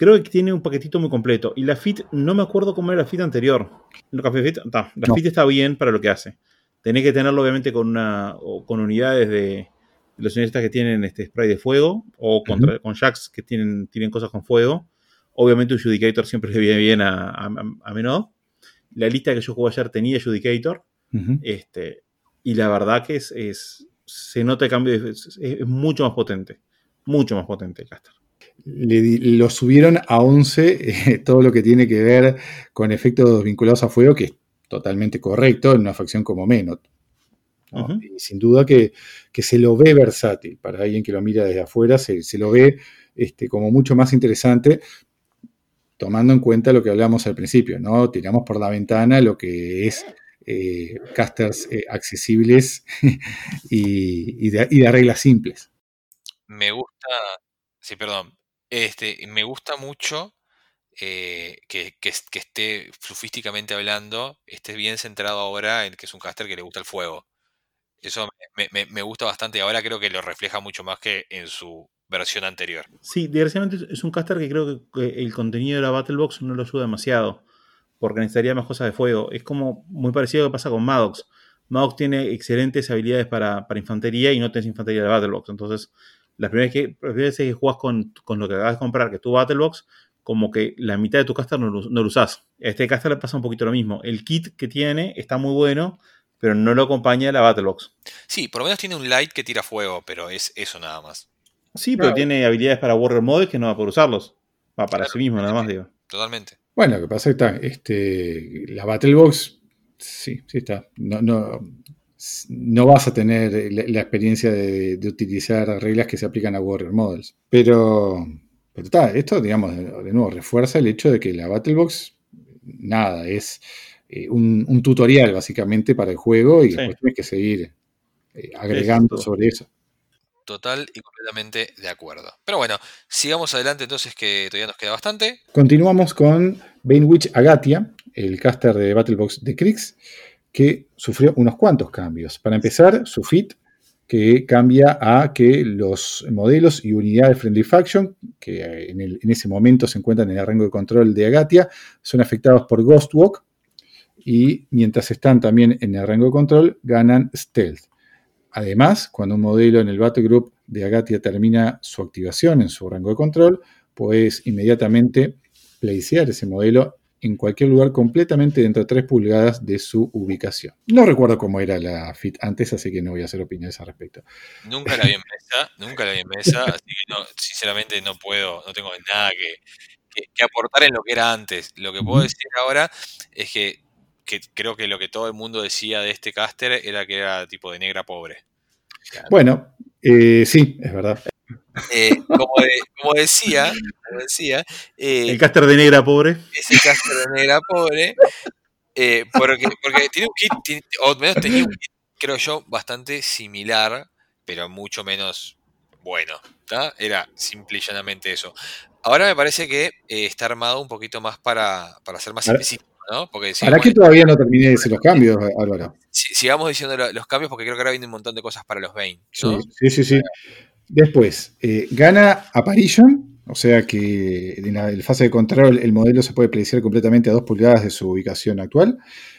Creo que tiene un paquetito muy completo. Y la FIT, no me acuerdo cómo era la FIT anterior. ¿La Café Fit? No, la No. FIT está bien para lo que hace. Tenés que tenerlo, obviamente, con una o con unidades de, los unionistas que tienen este spray de fuego. O contra, con jacks que tienen, tienen cosas con fuego. Obviamente, un Judicator siempre le viene bien a, a, a Menod. La lista que yo jugué ayer tenía Judicator. Este, y la verdad que es, es- se nota el cambio, de- es, es mucho más potente. Mucho más potente el caster. Le lo subieron a 11 eh, todo lo que tiene que ver con efectos vinculados a fuego, que es totalmente correcto en una facción como Menot. ¿no? Y sin duda que, que se lo ve versátil. Para alguien que lo mira desde afuera, se, se lo ve este, como mucho más interesante, tomando en cuenta lo que hablamos al principio, ¿no? Tiramos por la ventana lo que es eh, casters eh, accesibles y, y de, y de reglas simples. Me gusta, sí, perdón, este, me gusta mucho eh, que, que es- que esté flufísticamente hablando, esté bien centrado ahora en que es un caster que le gusta el fuego. Eso me, me- gusta bastante y ahora creo que lo refleja mucho más que en su versión anterior. Sí, desgraciadamente es un caster que creo que, el contenido de la Battle Box no lo ayuda demasiado. Porque necesitaría más cosas de fuego. Es como muy parecido a lo que pasa con Maddox. Maddox tiene excelentes habilidades para, para infantería y no tenés infantería de Battle Box. Entonces, las primeras, que, las primeras veces que jugás con, con lo que acabas de comprar, que es tu Battle Box, como que la mitad de tu caster no lo, no lo usás. A este caster le pasa un poquito lo mismo. El kit que tiene está muy bueno, pero no lo acompaña la Battle Box. Sí, por lo menos tiene un light que tira fuego, pero es eso nada más. Sí, pero Claro. tiene habilidades para Warrior Mode que no va a poder usarlos. Va para Claro, sí mismo, nada más, digo. Totalmente. Bueno, lo que pasa es que está, este, la Battle Box, sí, sí está. No, no, no vas a tener la, la experiencia de, de utilizar reglas que se aplican a Warrior Models. Pero, pero está, esto, digamos, de, de nuevo, refuerza el hecho de que la Battle Box, nada, es eh, un, un tutorial básicamente para el juego y Sí. después tienes que seguir eh, agregando sobre eso. Total y completamente de acuerdo. Pero bueno, sigamos adelante entonces que todavía nos queda bastante. Continuamos con Bainwitch Agatia, el caster de Battlebox de Krix, que sufrió unos cuantos cambios. Para empezar, su fit, que cambia a que los modelos y unidades Friendly Faction, que en, ese momento se encuentran en el rango de control de Agatia, son afectados por Ghostwalk y mientras están también en el rango de control, ganan Stealth. Además, cuando un modelo en el Battle Group de Agatia termina su activación en su rango de control, puedes inmediatamente placear ese modelo en cualquier lugar completamente dentro de 3 pulgadas de su ubicación. No recuerdo cómo era la FIT antes, así que no voy a hacer opiniones al respecto. Nunca la vi en mesa, nunca la vi en mesa, así que no, sinceramente no puedo, no tengo nada que, que- que aportar en lo que era antes. Lo que puedo decir ahora es que, que creo que lo que todo el mundo decía de este caster era que era tipo de negra pobre. Bueno, eh, sí, es verdad. Eh, como, de- como decía, como decía, eh, El caster de negra, pobre. ese caster de negra pobre, eh, porque, porque tiene un kit, tiene- o al menos tenía un kit, creo yo, bastante similar, pero mucho menos bueno. ¿tá? Era simple y llanamente eso. Ahora me parece que eh, está armado un poquito más para, para ser más Ahora- específico, ¿no? Porque ¿Para sigamos, qué todavía no terminé de hacer los cambios, Álvaro? si- sigamos diciendo lo- los cambios porque creo que ahora viene un montón de cosas para los Bane, sí, sí. sí. Después, eh, gana Apparition, O sea que en la, fase de control el modelo se puede predecir completamente a 2 pulgadas de su ubicación actual.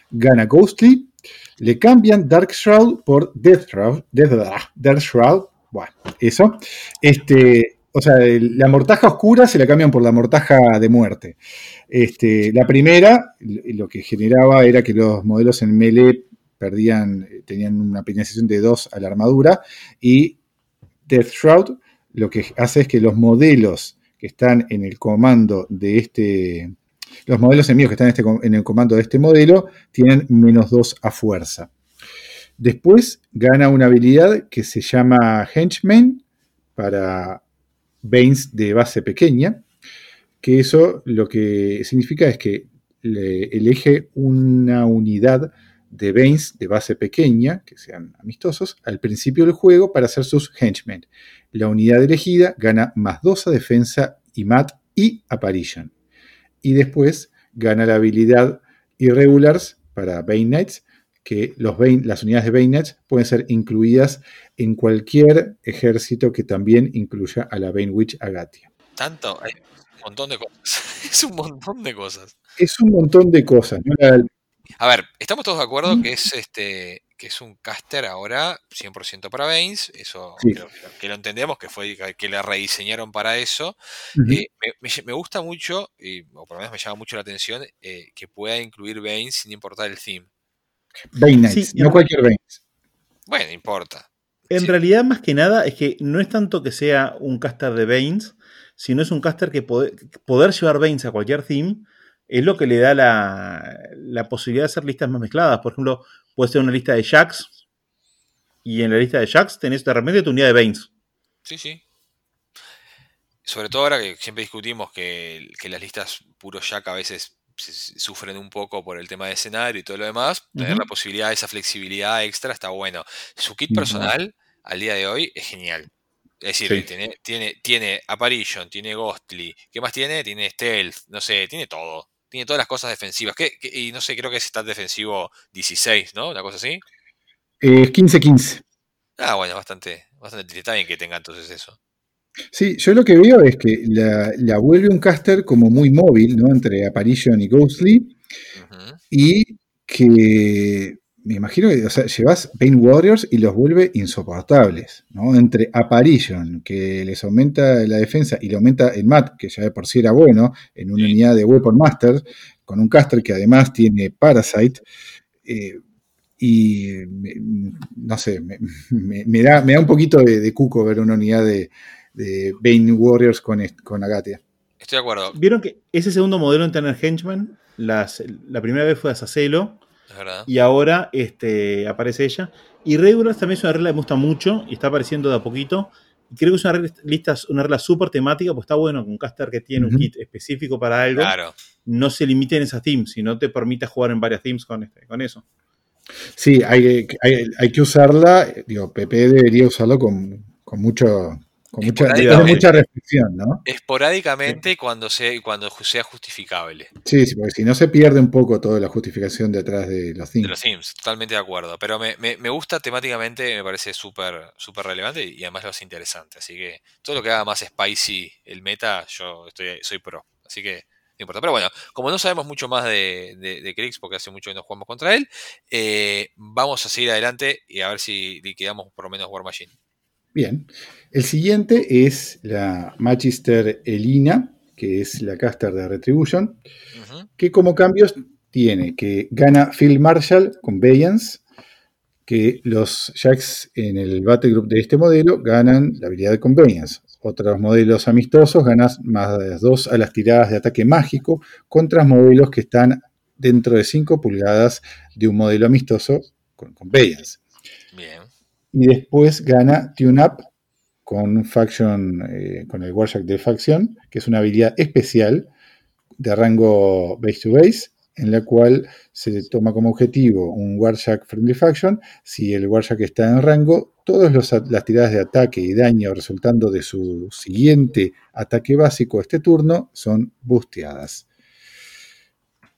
Gana Ghostly. Le cambian Dark Shroud por Death Shroud. Death, Death Shroud. Bueno, eso. Este, o sea, la mortaja oscura se la cambian por la mortaja de muerte. Este, la primera, lo que generaba era que los modelos en melee perdían, tenían una penalización de 2 a la armadura. Y Death Shroud lo que hace es que los modelos que están en el comando de este, los modelos enemigos que están en, este, el comando de este modelo tienen menos 2 a fuerza. Después gana una habilidad que se llama Henchman para Banes de base pequeña, que eso lo que significa es que le elige una unidad de Banes de base pequeña, que sean amistosos, al principio del juego para hacer sus henchmen. La unidad elegida gana más 2 a defensa y mat y apparition. Y después gana la habilidad Irregulars para Bane Knights, que los las unidades de Bane Knights pueden ser incluidas en cualquier ejército que también incluya a la Bane Witch Agatia. Tanto, hay un montón de cosas. es un montón de cosas. Es un montón de cosas. A ver, estamos todos de acuerdo que es este que es un caster ahora 100% para Baines, eso que lo entendemos, que fue que le rediseñaron para eso. Eh, me, gusta mucho, y, o por lo menos me llama mucho la atención, eh, que pueda incluir Baines sin importar el theme. Baines, no cualquier Baines. Bueno, importa. En realidad, más que nada, es que no es tanto que sea un caster de Baines, sino es un caster que poder, poder llevar Baines a cualquier theme es lo que le da la, posibilidad de hacer listas más mezcladas. Por ejemplo, puede ser una lista de Jacks y en la lista de Jacks tenés de repente tu unidad de Baines. Sí, sí. Sobre todo ahora que siempre discutimos que, las listas puro Jack a veces sufren un poco por el tema de escenario y todo lo demás, tener la posibilidad de esa flexibilidad extra está bueno. Su kit personal al día de hoy es genial. Es decir, tiene, tiene, tiene Apparition, tiene Ghostly. ¿Qué más tiene? Tiene Stealth, no sé, tiene todo tiene todas las cosas defensivas. y no sé, creo que es stat defensivo 16, ¿no? Una cosa así. Eh, 15-15. Ah, bueno, bastante, bastante. Está bien que tenga entonces eso. Sí, yo lo que veo es que la, vuelve un caster como muy móvil, ¿no? Entre Apparition y Ghostly. Y que me imagino que o sea, llevas Pain Warriors y los vuelve insoportables, ¿no? Entre Apparition, que les aumenta la defensa y le aumenta el mat, que ya de por sí era bueno, en una unidad de Weapon Master, con un caster que además tiene Parasite, eh, y no sé, me, da, me da un poquito de, cuco ver una unidad de, de Bane Warriors con, con Agatia. Estoy de acuerdo. Vieron que ese segundo modelo en tener Henchman, las, la primera vez fue a Sacelo y ahora este, aparece ella. Y Regulars también es una regla que me gusta mucho y está apareciendo de a poquito. Y creo que es una regla, una regla súper temática, pues está bueno con un caster que tiene un kit específico para algo. No se limite en esas teams, sino te permite jugar en varias teams con, este, con eso. Sí, hay, hay, que usarla. Digo, PP debería usarlo con, con mucho con mucha, reflexión, ¿no? Esporádicamente cuando, sea, cuando sea justificable. Sí, sí, porque si no se pierde un poco toda la justificación detrás de los themes. De los themes, totalmente de acuerdo. Pero me, gusta temáticamente, me parece súper súper relevante y además lo hace interesante. Así que todo lo que haga más spicy el meta, yo estoy, soy pro. Así que no importa. Pero bueno, como no sabemos mucho más de, de, Krix, porque hace mucho que no jugamos contra él, eh, vamos a seguir adelante y a ver si liquidamos por lo menos War Machine. Bien. El siguiente es la Magister Elina, que es la caster de Retribution, que como cambios tiene que gana Phil Marshall con Bayance, que los Jacks en el Battle Group de este modelo ganan la habilidad de Convenience. Otros modelos amistosos ganan más de 2 a las tiradas de ataque mágico contra modelos que están dentro de 5 pulgadas de un modelo amistoso con Convenience. Bien y después gana Tune Up con faction, eh, con el Warjack de facción, que es una habilidad especial de rango base to base, en la cual se toma como objetivo un Warjack Friendly Faction. Si el Warjack está en rango, todas las tiradas de ataque y daño resultando de su siguiente ataque básico este turno son busteadas.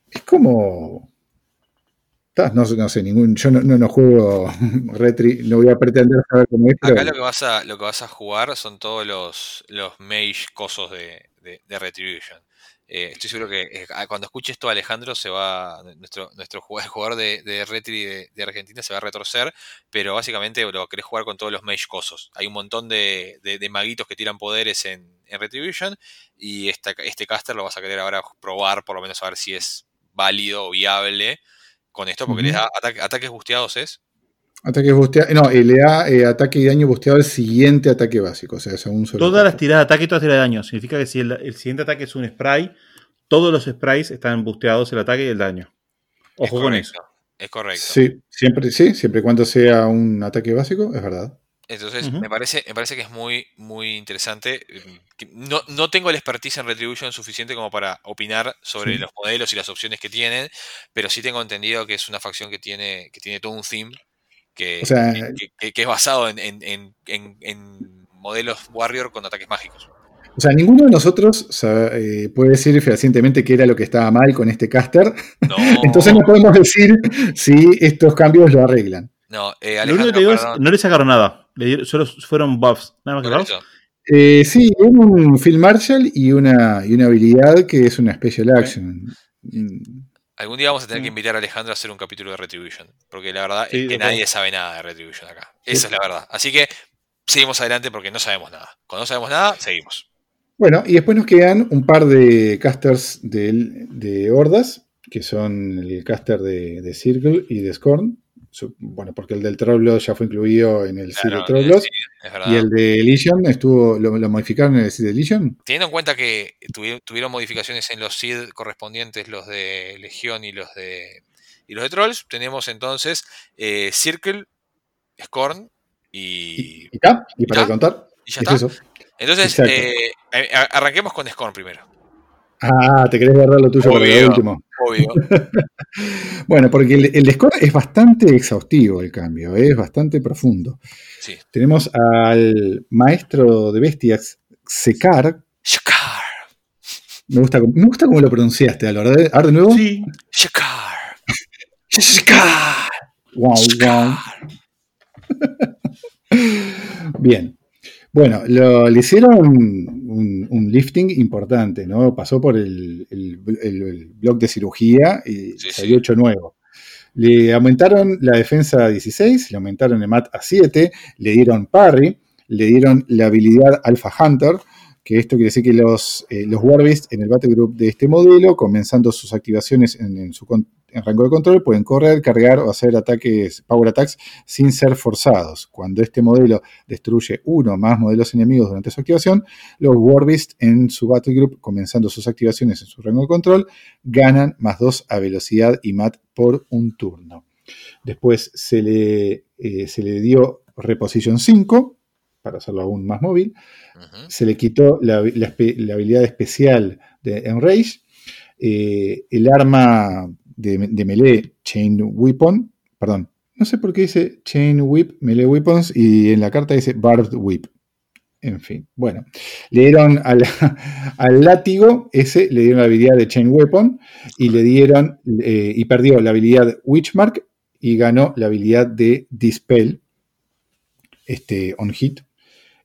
Es como No, sé- no sé, ningún, yo no, no, no juego Retri, no voy a pretender saber cómo es, pero Acá lo que vas a, lo que vas a jugar son todos los, los mage cosos de, de- de Retribution. Eh, estoy seguro que eh, ah, cuando escuches esto Alejandro se va, nuestro, nuestro jugador de, de Retri de, de Argentina se va a retorcer, pero básicamente lo querés jugar con todos los mage cosos. Hay un montón de, de- de maguitos que tiran poderes en, en Retribution y esta, este caster lo vas a querer ahora probar, por lo menos a ver si es válido o viable con esto, porque Ujú. les da ataque- ataques busteados es. ataque busteado, no, eh, le da eh, ataque y daño busteado al siguiente ataque básico, o sea, es un solo. Todas las ataque. tiradas de ataque y todas las tiradas de daño. Significa que si el, el siguiente ataque es un spray, todos los sprays están busteados el ataque y el daño. Es Ojo con eso. correcto, Es correcto. Sí, siempre, sí, siempre y cuando sea un ataque básico, es verdad. Entonces, me, parece, me parece que es muy, muy interesante. que No, no tengo el expertise en Retribution suficiente como para opinar sobre Sí. los modelos y las opciones que tienen, pero sí tengo entendido que es una facción que tiene, que tiene todo un theme que, O sea, que, que- que- que es basado en, en- en- en- modelos Warrior con ataques mágicos. O sea, ninguno de nosotros eh, puede decir fehacientemente qué era lo que estaba mal con este caster. No, Entonces no podemos decir si estos cambios lo arreglan. No, eh, Lo único Alejandro, que te digo es, perdón, no le sacaron nada. Le dieron- solo fueron buffs. Nada más que buffs. Eh, sí, es un Phil Marshall y una, y una habilidad que es una special action. Mm, Algún día vamos a tener que invitar a Alejandro a hacer un capítulo de Retribution, porque la verdad Sí, es que de nadie sabe nada de Retribution acá. Esa es la verdad. Así que seguimos adelante porque no sabemos nada. Cuando no sabemos nada, seguimos. Bueno, y después nos quedan un par de casters del- de, hordas, que son el caster de, de Circle y de Scorn. Bueno, porque el del Trollblood ya fue incluido en el Seed Claro, de Trollblood. sí. Y el de Legion estuvo, lo, lo modificaron en el Seed de Legion. Teniendo en cuenta que tuvi- tuvieron modificaciones en los seed correspondientes, los de Legión y los de y los de Trolls, tenemos entonces eh, Circle, Scorn y, Y, y y para contar, y ya es está. eso. Entonces, eh, arranquemos con Scorn primero. Ah, te querés guardar lo tuyo para Obvio. lo último. Obvio. Bueno, porque el, el score es bastante exhaustivo el cambio, ¿eh? es bastante profundo. Sí. Tenemos al maestro de bestias, Sekar. Shakar. Me gusta, cómo- me gusta cómo lo pronunciaste, Álvaro. A ver de nuevo. Sí. Shakar. Sekar. Wow, wow. Bien. Bueno, lo- le hicieron un, un lifting importante, ¿no? Pasó por el, el, el- de cirugía y Sí, salió sí. hecho nuevo. Le aumentaron la defensa a 16, le aumentaron el mat a 7, le dieron parry, le dieron la habilidad Alpha Hunter, que esto quiere decir que los, eh, los Warbeasts en el Battle Group de este modelo, comenzando sus activaciones en, en su en rango de control, pueden correr, cargar o hacer ataques, power attacks, sin ser forzados. Cuando este modelo destruye uno o más modelos enemigos durante su activación, los Warbeasts en su Battle Group, comenzando sus activaciones en su rango de control, ganan más 2 a velocidad y mat por un turno. Después se le, eh, se le dio Reposition 5 para hacerlo aún más móvil. Se le quitó la, la espe- la habilidad especial de Enrage. Eh, el arma de, melee Chain Weapon, perdón, no sé por qué dice Chain Whip, Melee Weapons y en la carta dice Barbed Whip. En fin, bueno, le dieron al, al látigo, ese le dieron la habilidad de Chain Weapon y le dieron, eh, y perdió la habilidad Witchmark y ganó la habilidad de Dispel, este, on hit.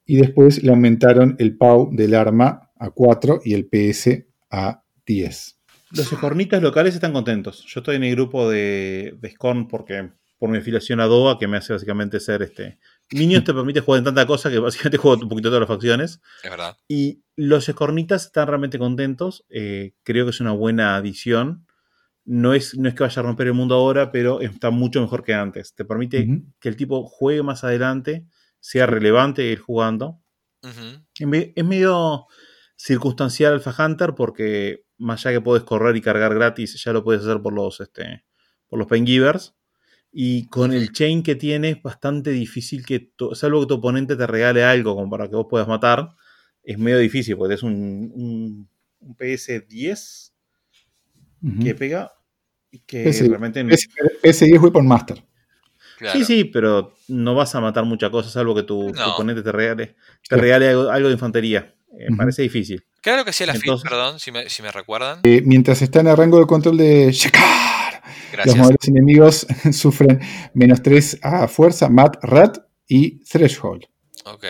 Y después le aumentaron el PAU del arma a 4 y el PS a 10. Los escornitas locales están contentos. Yo estoy en el grupo de, de Scorn porque por mi afiliación a DOA, que me hace básicamente ser este. Minions te permite jugar en tanta cosa que básicamente juego un poquito de todas las facciones. Es verdad. Y los escornitas están realmente contentos. Eh, creo que es una buena adición. No es, no es que vaya a romper el mundo ahora, pero está mucho mejor que antes. Te permite que el tipo juegue más adelante, sea relevante ir jugando. Es me- es medio circunstancial Alpha Hunter porque más allá que puedes correr y cargar gratis, ya lo puedes hacer por los, este, por los Paingivers. Y con el chain que tiene es bastante difícil que, tu- salvo que tu oponente te regale algo como para que vos puedas matar, es medio difícil porque es un, un, un PS10 Ujú. que pega y que realmente... no- PS, PS10 Weapon Master. Claro. Sí, sí, pero no vas a matar muchas cosas salvo que tu, tu oponente te regale, te regale algo, algo de infantería. Eh. Parece difícil. ¿Qué era lo que hacía la FIT, Entonces- perdón, si me, si me recuerdan? Eh, mientras está en el rango de control de Shekar, Los modelos enemigos sufren menos 3 a fuerza, mat, rat y threshold. Ok.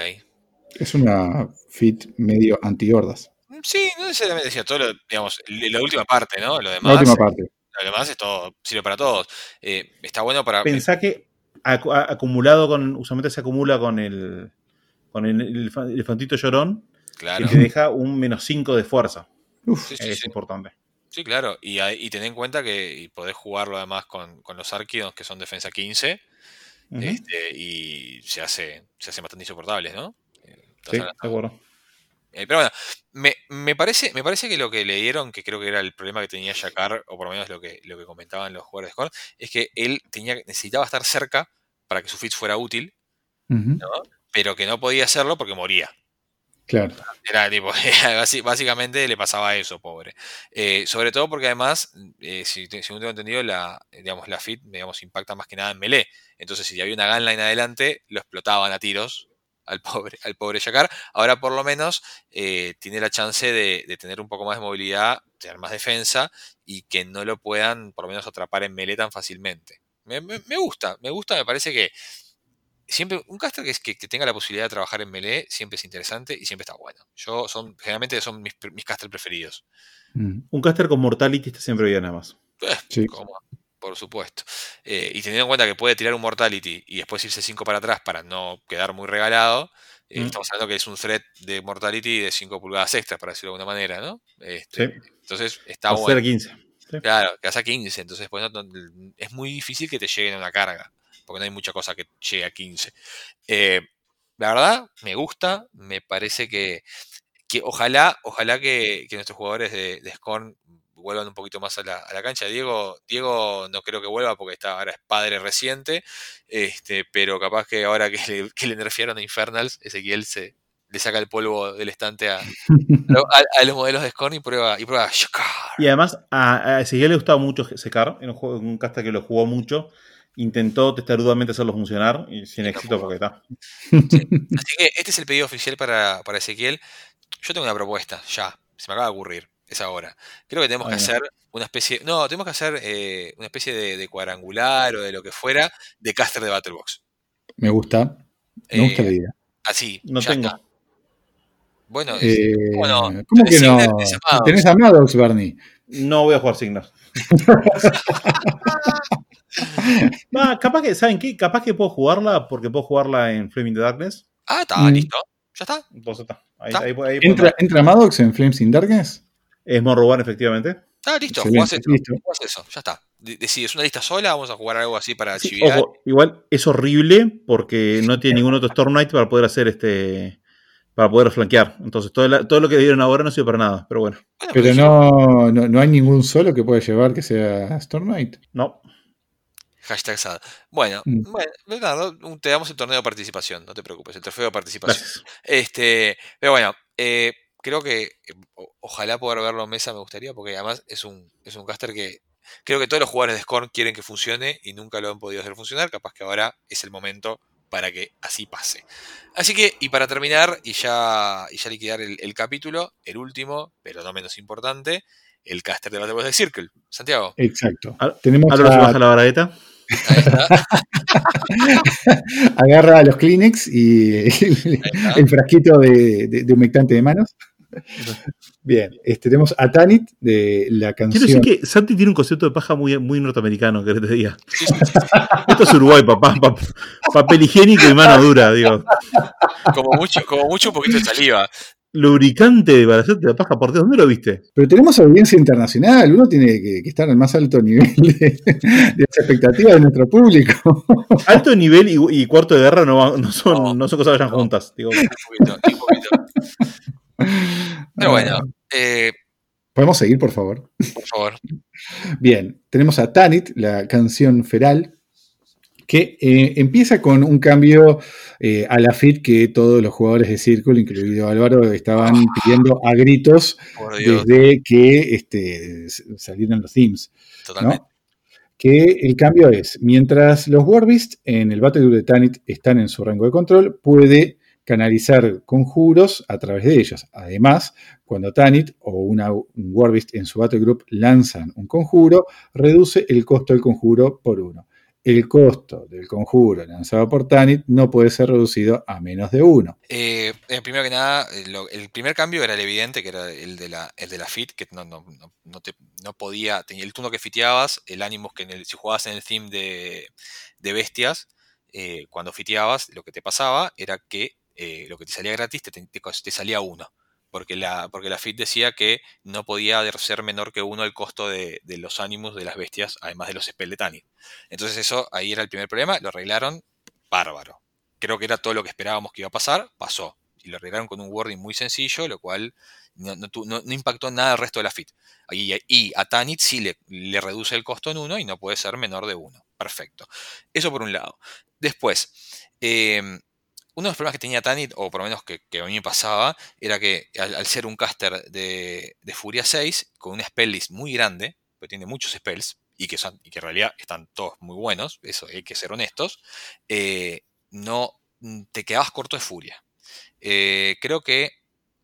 Es una fit medio anti-hordas. Sí, no necesariamente decía todo, lo, digamos, la última parte, ¿no? Lo La demás, última parte. lo demás es todo, sirve para todos. Eh, está bueno para... Pensá que acumulado con. Usualmente se acumula con el. Con el, el elef- elefantito llorón. Claro. Que te deja un menos 5 de fuerza. Uf, Sí, sí, es sí. importante. Sí, claro. Y, y ten en cuenta que y podés jugarlo además con, con los Arquidons, que son defensa 15, Ujú. este, y se hace, se hacen bastante insoportables, ¿no? Eh, Sí, de acuerdo. Eh, pero bueno, me, me parece, me parece que lo que le dieron, que creo que era el problema que tenía Jakar, o por lo menos lo que, lo que comentaban los jugadores de Scorn, es que él tenía, necesitaba estar cerca para que su fit fuera útil, pero que no podía hacerlo porque moría. Claro. Era tipo, básicamente le pasaba eso, pobre. Eh, sobre todo porque además, eh, si, según tengo entendido, la, digamos, la fit digamos, impacta más que nada en melee. Entonces, si había una gunline adelante, lo explotaban a tiros al pobre, al pobre Jakar. Ahora, por lo menos, eh, tiene la chance de, tener un poco más de movilidad, tener más defensa y que no lo puedan, por lo menos, atrapar en melee tan fácilmente. Me, me- me gusta, me gusta, me parece que siempre un caster que, es- que, que tenga la posibilidad de trabajar en melee siempre es interesante y siempre está bueno. Yo son generalmente son mis, mis casters preferidos. Mm, Un caster con Mortality está siempre bien, nada más. Eh, Sí. como- por supuesto. Eh, y teniendo en cuenta que puede tirar un Mortality y después irse 5 para atrás para no quedar muy regalado, eh, Mm. estamos hablando que es un threat de Mortality de 5 pulgadas extras, para decirlo de alguna manera, ¿no? Este, Sí. Entonces está bueno. ser 15. Claro, que hace 15, entonces pues, no- no- es muy difícil que te lleguen a una carga, porque no hay mucha cosa que llegue a 15. Eh, la verdad, me gusta, me parece que, que ojalá, ojalá que, que nuestros jugadores de, de Scorn vuelvan un poquito más a la, a la cancha. Diego, Diego no creo que vuelva porque está, ahora es padre reciente, este, pero capaz que ahora que le, que le nerfearon a Infernals, Ezequiel se le saca el polvo del estante a, a- a los modelos de Scorn y prueba, y prueba Shakar. Y además, a, a Ezequiel le gustaba mucho secar. Era un, juego, un caster que lo jugó mucho. Intentó testarudamente hacerlo funcionar y sin éxito porque está. Así que este es el pedido oficial para, para Ezequiel. Yo tengo una propuesta, ya, se me acaba de ocurrir, es ahora. Creo que tenemos que Bueno. hacer una especie, no, tenemos que hacer eh, una especie de, de cuadrangular o de lo que fuera de caster de Battlebox. Me gusta. Me gusta Eh, la idea. Así, No ya tengo. está. Bueno, Eh, ¿cómo que no? Tenés a Maddox. Tenés a Maddox, Barney. No voy a jugar Signos. Va, capaz que, ¿saben qué? Capaz que puedo jugarla porque puedo jugarla en Flaming the Darkness. Ah, está, Mm. listo. Ya está. Entonces está. Ahí, ¿Está? ahí, ¿Entra. ¿Entra Maddox en Flames in Darkness? Es Morroban, efectivamente. Está listo, jugás eso, listo. jugás eso, ya está. De- Decides una lista sola, vamos a jugar algo así para Sí, chiviar. ojo, igual es horrible porque no tiene ningún otro Storm Knight para poder hacer este. Para poder flanquear. Entonces, todo, la- todo lo que dieron ahora no sirve para nada. Pero bueno, Bueno, Pero no, no, no hay ningún solo que pueda llevar que sea Storm Knight. no. Hashtag sad. Bueno, Mm. bueno, nada, un- te damos el torneo de participación, no te preocupes, el trofeo de participación. Gracias. Este, pero bueno, eh, creo que eh, o- ojalá poder verlo en mesa me gustaría, porque además es un, es un caster que creo que todos los jugadores de Scorn quieren que funcione y nunca lo han podido hacer funcionar. Capaz que ahora es el momento para que así pase. Así que, y para terminar y ya, y ya liquidar el, el capítulo, el último, pero no menos importante, el caster de Battle de Circle. Santiago. Exacto. Tenemos Ahora se a- baja la bragueta. Ahí está. agarra los Kleenex y el, frasquito de, de- de humectante de manos. Bien, este, tenemos a Tanit de la Quiero canción. decir que Santi tiene un concepto de paja muy, muy norteamericano, que te diga. Esto es Uruguay, papá. pa- papel higiénico y mano dura, digo. Como mucho, como mucho un poquito de saliva. Lubricante para hacerte la paja por Dios. ¿Dónde lo viste? Pero tenemos audiencia internacional, uno tiene que, que estar al más alto nivel de, de las expectativas de nuestro público. Alto nivel y, y cuarto de guerra no, va- no son, No, no, son cosas que vayan no. juntas. Digo, Un poquito, un poquito. Pero bueno, eh, ¿Podemos seguir, por favor? por favor. Bien, tenemos a Tanit, la canción feral, que eh, empieza con un cambio eh, a la fit que todos los jugadores de Círculo, incluido Álvaro, estaban pidiendo a gritos desde que este, salieron los themes. totalmente. ¿no? Que el cambio es, mientras los Warbeast en el Battle de Tanit están en su rango de control, puede canalizar conjuros a través de ellos. Además, cuando Tanit o una un Warbeast en su Battle Group lanzan un conjuro, reduce el costo del conjuro por uno. El costo del conjuro lanzado por Tanit no puede ser reducido a menos de uno. Eh, eh, primero que nada, eh, el primer cambio era el evidente, que era el de la, el fit, que no, no, no, no podía, tenía el turno que fiteabas, el ánimo que si jugabas en el theme de, bestias, cuando fiteabas, lo que te pasaba era que lo que te salía gratis te salía uno. Porque la, porque la fit decía que no podía ser menor que uno el costo de, de los ánimos de las bestias, además de los spell de Tanit. Entonces eso ahí era el primer problema, lo arreglaron bárbaro. Creo que era todo lo que esperábamos que iba a pasar, pasó. Y lo arreglaron con un wording muy sencillo, lo cual no, no no- impactó nada al resto de la fit. Y, y a Tanit sí le, le reduce el costo en uno y no puede ser menor de uno. Perfecto. Eso por un lado. Después, eh, uno de los problemas que tenía Tanit, o por lo menos que, que a mí me pasaba, era que al, ser un caster de, Furia 6, con una spell list muy grande, porque tiene muchos spells, y que, que en realidad están todos muy buenos, eso hay que ser honestos, eh, no mm, te quedabas corto de furia. Eh, creo que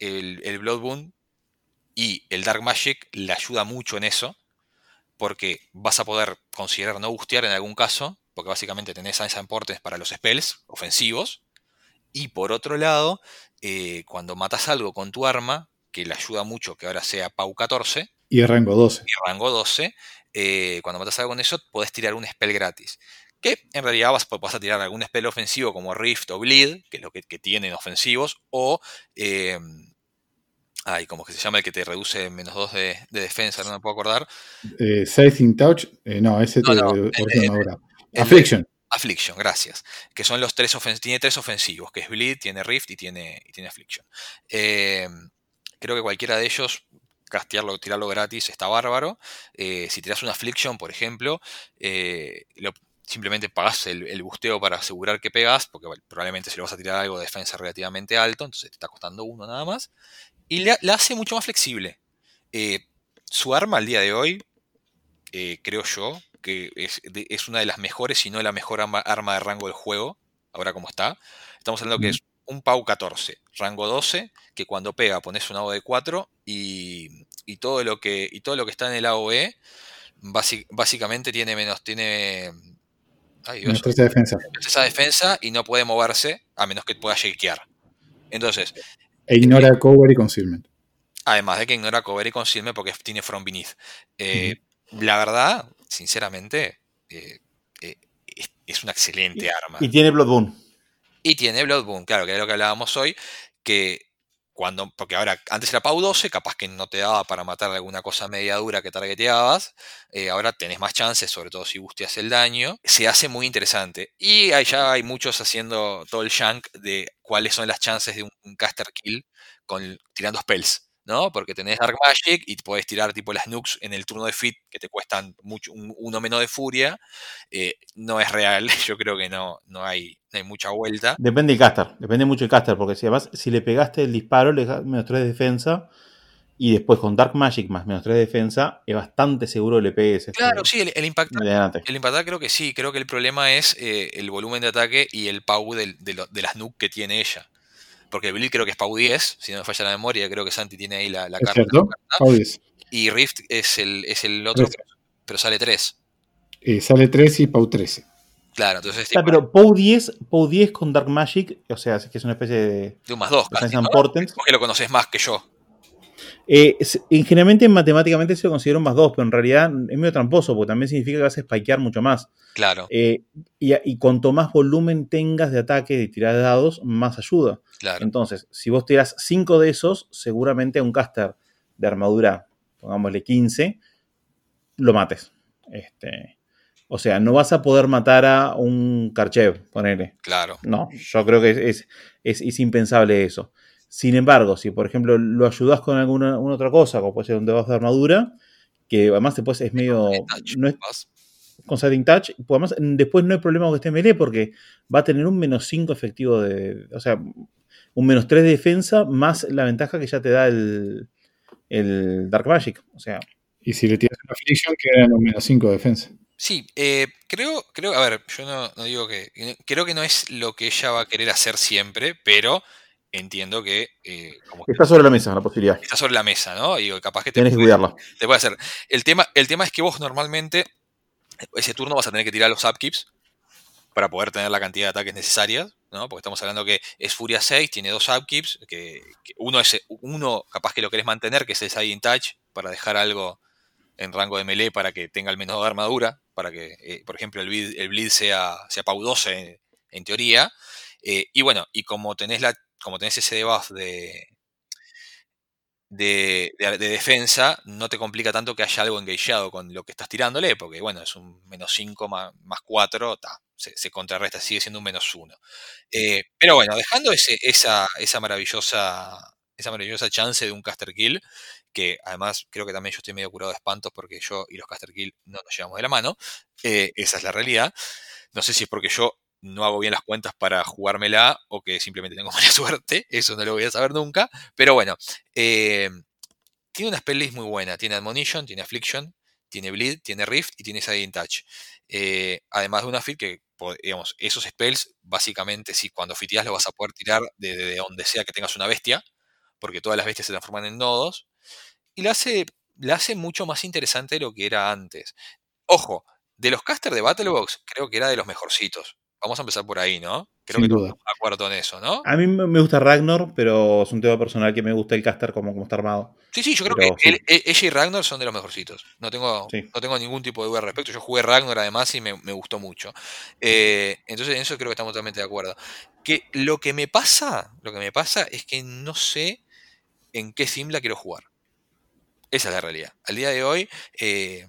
el, el Blood Boon y el Dark Magic le ayuda mucho en eso, porque vas a poder considerar no bustear en algún caso, porque básicamente tenés esa importantes para los spells ofensivos, y por otro lado, eh, cuando matas algo con tu arma, que le ayuda mucho que ahora sea Pau 14, Y el rango 12. y rango 12, eh, cuando matas algo con eso, podés tirar un spell gratis. Que en realidad vas, vas a tirar algún spell ofensivo como Rift o Bleed, que es lo que, que tienen ofensivos, o. Eh, ay, ¿cómo que se llama el que te reduce menos 2 de, de defensa? No me puedo acordar. Eh, Sizing Touch, eh, no, ese No, te no, reduce el el de- Affliction. Affliction, gracias. Que son los tres. Tiene tres ofensivos, que es Bleed, tiene Rift y tiene, y tiene Affliction. Eh, creo que cualquiera de ellos, castearlo, tirarlo gratis, está bárbaro. Eh, si tiras una Affliction, por ejemplo, eh, simplemente pagás el, el busteo para asegurar que pegas, porque probablemente si lo vas a tirar algo de defensa relativamente alto, entonces te está costando uno nada más. Y le- la hace mucho más flexible. Su arma al día de hoy, eh, creo yo, que es, de- es una de las mejores, si no la mejor arma, arma de rango del juego, ahora como está. Estamos hablando que es un Pau 14, rango 12, que cuando pega pones un AOE 4 y, y todo lo que, y todo lo que está en el AOE básicamente tiene menos, tiene... Ay, Dios, Menos 13 de defensa. esa defensa y no puede moverse a menos que pueda shakear. Entonces, E ignora cover y concealment. además de que ignora cover y concealment porque tiene from beneath. Eh, La verdad, sinceramente, eh, eh, es, es una excelente arma. Y tiene Blood Boon. Y tiene Blood Boon, claro, que es lo que hablábamos hoy, que cuando, porque ahora, antes era Pau 12, capaz que no te daba para matar alguna cosa media dura que targeteabas, eh, ahora tenés más chances, sobre todo si busteas el daño, se hace muy interesante. Y ya hay muchos haciendo todo el shank de cuáles son las chances de un, un caster kill con, tirando spells. ¿No? Porque tenés Dark Magic y podés tirar tipo las nukes en el turno de fit que te cuestan mucho, un- uno menos de furia. Eh, no es real, yo creo que no, no, hay, no hay mucha vuelta. Depende del caster, depende mucho del caster, porque si además si le pegaste el disparo, le das menos 3 de defensa, y después con Dark Magic más menos 3 de defensa, es bastante seguro que le pegues. este, Claro, sí, el, el impactar. El impactar creo que sí, creo que el problema es eh, el volumen de ataque y el PAU del- de, lo- de las nuke que tiene ella. Porque Bill creo que es PAU 10, si no me falla la memoria, creo que Santi tiene ahí la, la ¿Es carta. cierto? Paudies. Y Rift es el, es el otro, Trece. pero sale 3. Eh, sale 3 y Pau 13. Claro, entonces Ah, tipo, pero POW 10, POW 10 con Dark Magic, o sea, es que es una especie de de un más 2. Defensa and Portents. Porque lo conoces más que yo. Eh, generalmente matemáticamente se lo considera un más 2, pero en realidad es medio tramposo, porque también significa que vas a spikear mucho más. Claro, Eh, y, y cuanto más volumen tengas de ataque, de tirar de dados, más ayuda. claro. Entonces, si vos tirás 5 de esos, seguramente a un caster de armadura, pongámosle 15, lo mates. Este, o sea, no vas a poder matar a un Karchev, ponele. Claro. No, yo creo que es, es, es- es impensable eso. Sin embargo, si por ejemplo lo ayudas con alguna, otra cosa, como puede ser un debajo de armadura, que además después es medio. No es con Setting Touch, pues además después no hay problema con esté melee porque va a tener un menos 5 efectivo de. O sea, un menos 3 de defensa más la ventaja que ya te da el, el Dark Magic. O sea, Y si le tiras una Affliction, queda en un menos 5 de defensa. Sí, eh, creo, creo, a ver, yo no, no digo que, creo que no es lo que ella va a querer hacer siempre, pero entiendo que... eh, como que Está sobre la mesa la posibilidad. está sobre la mesa, ¿no? Y capaz que te Tienes que cuidarla. te puede hacer. El tema, el tema es que vos normalmente ese turno vas a tener que tirar los upkeeps para poder tener la cantidad de ataques necesarias, ¿no? Porque estamos hablando que es Furia 6, tiene dos upkeeps, que, que uno es uno capaz que lo querés mantener, que es el Siding Touch, para dejar algo en rango de melee para que tenga el menos de armadura, para que, eh, por ejemplo, el bleed, el bleed sea, sea Pau 12 en, en teoría. Eh, y bueno, y como tenés, la, como tenés ese debuff de, de, de- de defensa, no te complica tanto que haya algo engageado con lo que estás tirándole, porque bueno, es un menos 5 más, más 4, ta, se, contrarresta, sigue siendo un menos 1. pero bueno, dejando esa, esa maravillosa esa maravillosa chance de un caster kill, que además creo que también yo estoy medio curado de espantos porque yo y los caster kill no nos llevamos de la mano, eh, esa es la realidad. No sé si es porque yo no hago bien las cuentas para jugármela o que simplemente tengo mala suerte, eso no lo voy a saber nunca, pero bueno, eh, tiene una spell list muy buena, tiene Admonition, tiene Affliction, tiene Bleed, tiene Rift y tiene Siding Touch. Eh, además de una fit que, digamos, esos spells, básicamente, si cuando fiteas lo vas a poder tirar desde de donde sea que tengas una bestia, porque todas las bestias se transforman en nodos, y la hace, la hace mucho más interesante de lo que era antes. Ojo, de los casters de Battlebox, creo que era de los mejorcitos. Vamos a empezar por ahí, ¿no? Creo Sin que duda. estamos de acuerdo en eso, ¿no? A mí me gusta Ragnar, pero es un tema personal que me gusta el caster como, como está armado. Sí, sí, yo creo Pero que sí. él- ella y Ragnar son de los mejorcitos. No tengo, Sí. no tengo ningún tipo de duda al respecto. Yo jugué Ragnar además y me, me gustó mucho. Eh, entonces en eso creo que estamos totalmente de acuerdo. Que lo que me pasa, lo que me pasa es que no sé en qué sim la quiero jugar. Esa es la realidad. Al día de hoy, eh,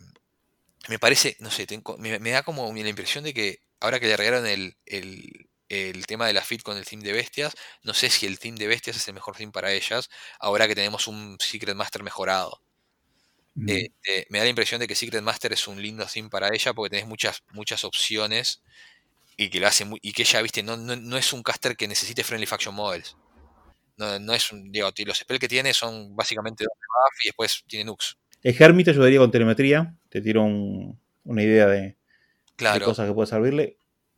me parece, no sé, tengo- me, me da como la impresión de que ahora que le regalaron el, el- el tema de la fit con el team de bestias, no sé si el team de bestias es el mejor team para ellas, ahora que tenemos un Secret Master mejorado. Mm. Eh, eh, me da la impresión de que Secret Master es un lindo sim para ella porque tenés muchas, muchas opciones y que lo hace muy- y que ella, viste, no, no, no es un caster que necesite friendly faction models. No, no es un, digo, los spells que tiene son básicamente dos buff y después tiene nukes. El Hermit te ayudaría con telemetría. Te tiro un- una idea de, de Claro. cosas que puede servirle,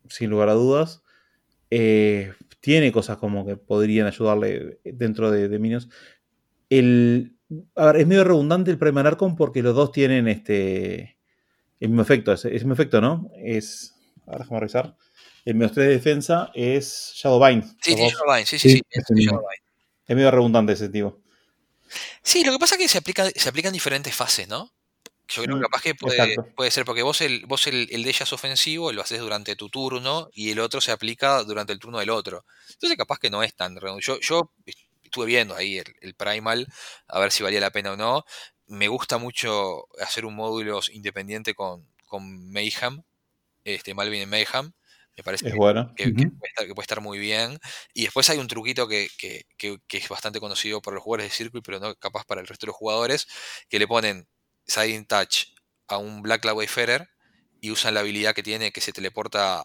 sin lugar a dudas. Eh, tiene cosas como que podrían ayudarle dentro de, de Minions. El, a ver, es medio redundante el Primal Archon porque los dos tienen este el mismo efecto. Es, es el mismo efecto, ¿no? Es. Ahora déjame revisar. El menos 3 de defensa es Shadowbind. Sí, dos. Shadowbind, sí, sí, Sí, sí, es. Shadowbind. Es medio redundante ese tipo. Sí, lo que pasa es que se aplica, se aplican diferentes fases, ¿no? Yo creo que Mm, capaz que puede, puede ser porque vos el, vos el, el de ella es ofensivo, lo haces durante tu turno y el otro se aplica durante el turno del otro. Entonces capaz que no es tan redondo. Yo, yo estuve viendo ahí el, el Primal, a ver si valía la pena o no. Me gusta mucho hacer un módulo independiente con, con Mayhem, este Malvin en Mayhem. Me parece Es que, bueno. que- que Ujú. puede estar, que puede estar muy bien. Y después hay un truquito que, que- que- que es bastante conocido por los jugadores de Circuit, pero no capaz para el resto de los jugadores, que le ponen Siding Touch a un Black Cloud Wayfarer y usan la habilidad que tiene que se teleporta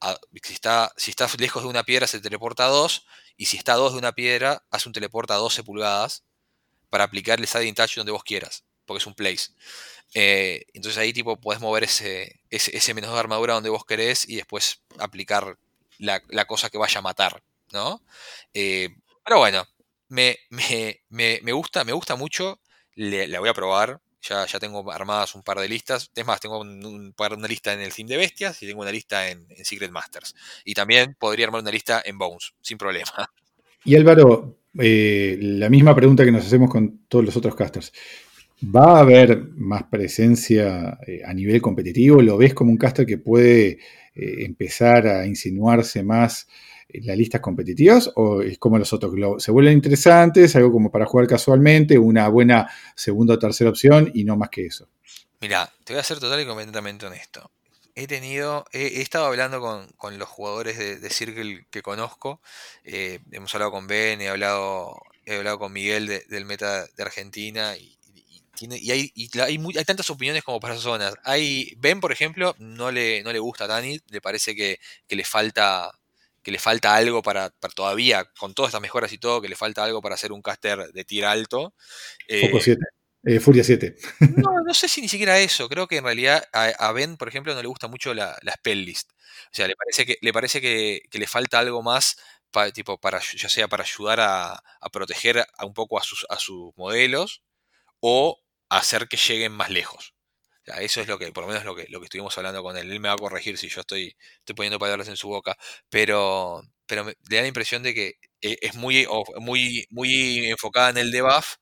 a, si está si está lejos de una piedra se teleporta a 2 y si está a 2 de una piedra hace un teleporta a 12 pulgadas para aplicarle Siding Touch donde vos quieras, porque es un place. Eh, entonces ahí tipo podés mover ese, ese, ese menos de armadura donde vos querés y después aplicar la, la cosa que vaya a matar, ¿no? Eh, pero bueno, me, me, me, me gusta, me gusta mucho, le- la voy a probar. Ya, ya tengo armadas un par de listas. Es más, tengo un, una lista en el Team de Bestias y tengo una lista en, Secret Masters. Y también podría armar una lista en Bones, sin problema. Y Álvaro, eh, la misma pregunta que nos hacemos con todos los otros casters. ¿Va a haber más presencia eh, a nivel competitivo? ¿Lo ves como un caster que puede eh, empezar a insinuarse más las listas competitivas? ¿O es como los otros? Lo- ¿Se vuelven interesantes? ¿Algo como para jugar casualmente? ¿Una buena segunda o tercera opción? Y no más que eso. Mira, te voy a ser total y completamente honesto. He tenido, he, estado hablando con, con los jugadores de, de Circle que conozco. eh, hemos hablado con Ben, he hablado, he hablado con Miguel de- del Meta de Argentina y, hay, y hay, muy- hay tantas opiniones como personas. Hay, Ben, por ejemplo, no le, no le gusta a Tanit, le parece que le falta que le falta algo para, para todavía, con todas estas mejoras y todo, que le falta algo para hacer un caster de tier alto. Foco Eh, 7. Eh, Furia 7. No, no sé si ni siquiera eso. Creo que en realidad a, a Ben, por ejemplo, no le gusta mucho la, la spell list. O sea, le parece que le, parece que, que le falta algo más, pa- tipo, para, ya sea para ayudar a, a proteger a un poco a sus, a sus modelos o hacer que lleguen más lejos. Eso es lo que, por lo menos lo que, lo que estuvimos hablando con él. Él me va a corregir si yo estoy, estoy poniendo palabras en su boca. Pero, pero me, le da la impresión de que eh, es muy, muy, muy enfocada en el debuff,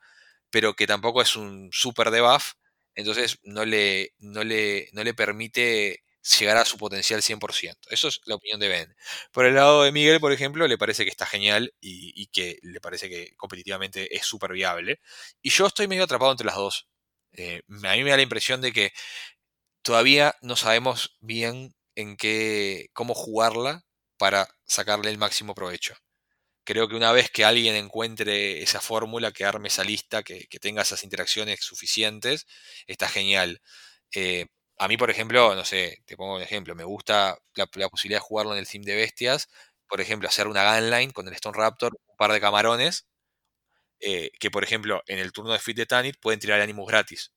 pero que tampoco es un super debuff. Entonces no le, no le, no le permite llegar a su potencial 100%. Eso es la opinión de Ben. Por el lado de Miguel, por ejemplo, le parece que está genial y, y que le parece que competitivamente es súper viable. Y yo estoy medio atrapado entre las dos. Eh, a mí me da la impresión de que todavía no sabemos bien en qué, cómo jugarla para sacarle el máximo provecho. Creo que una vez que alguien encuentre esa fórmula, que arme esa lista, que, tenga esas interacciones suficientes, está genial. Eh, a mí, por ejemplo, no sé, te pongo un ejemplo, me gusta la, posibilidad de jugarlo en el theme de bestias, por ejemplo, hacer una gunline con el Stone Raptor, un par de camarones, eh, que por ejemplo en el turno de Fit de Tanit pueden tirar Animus gratis.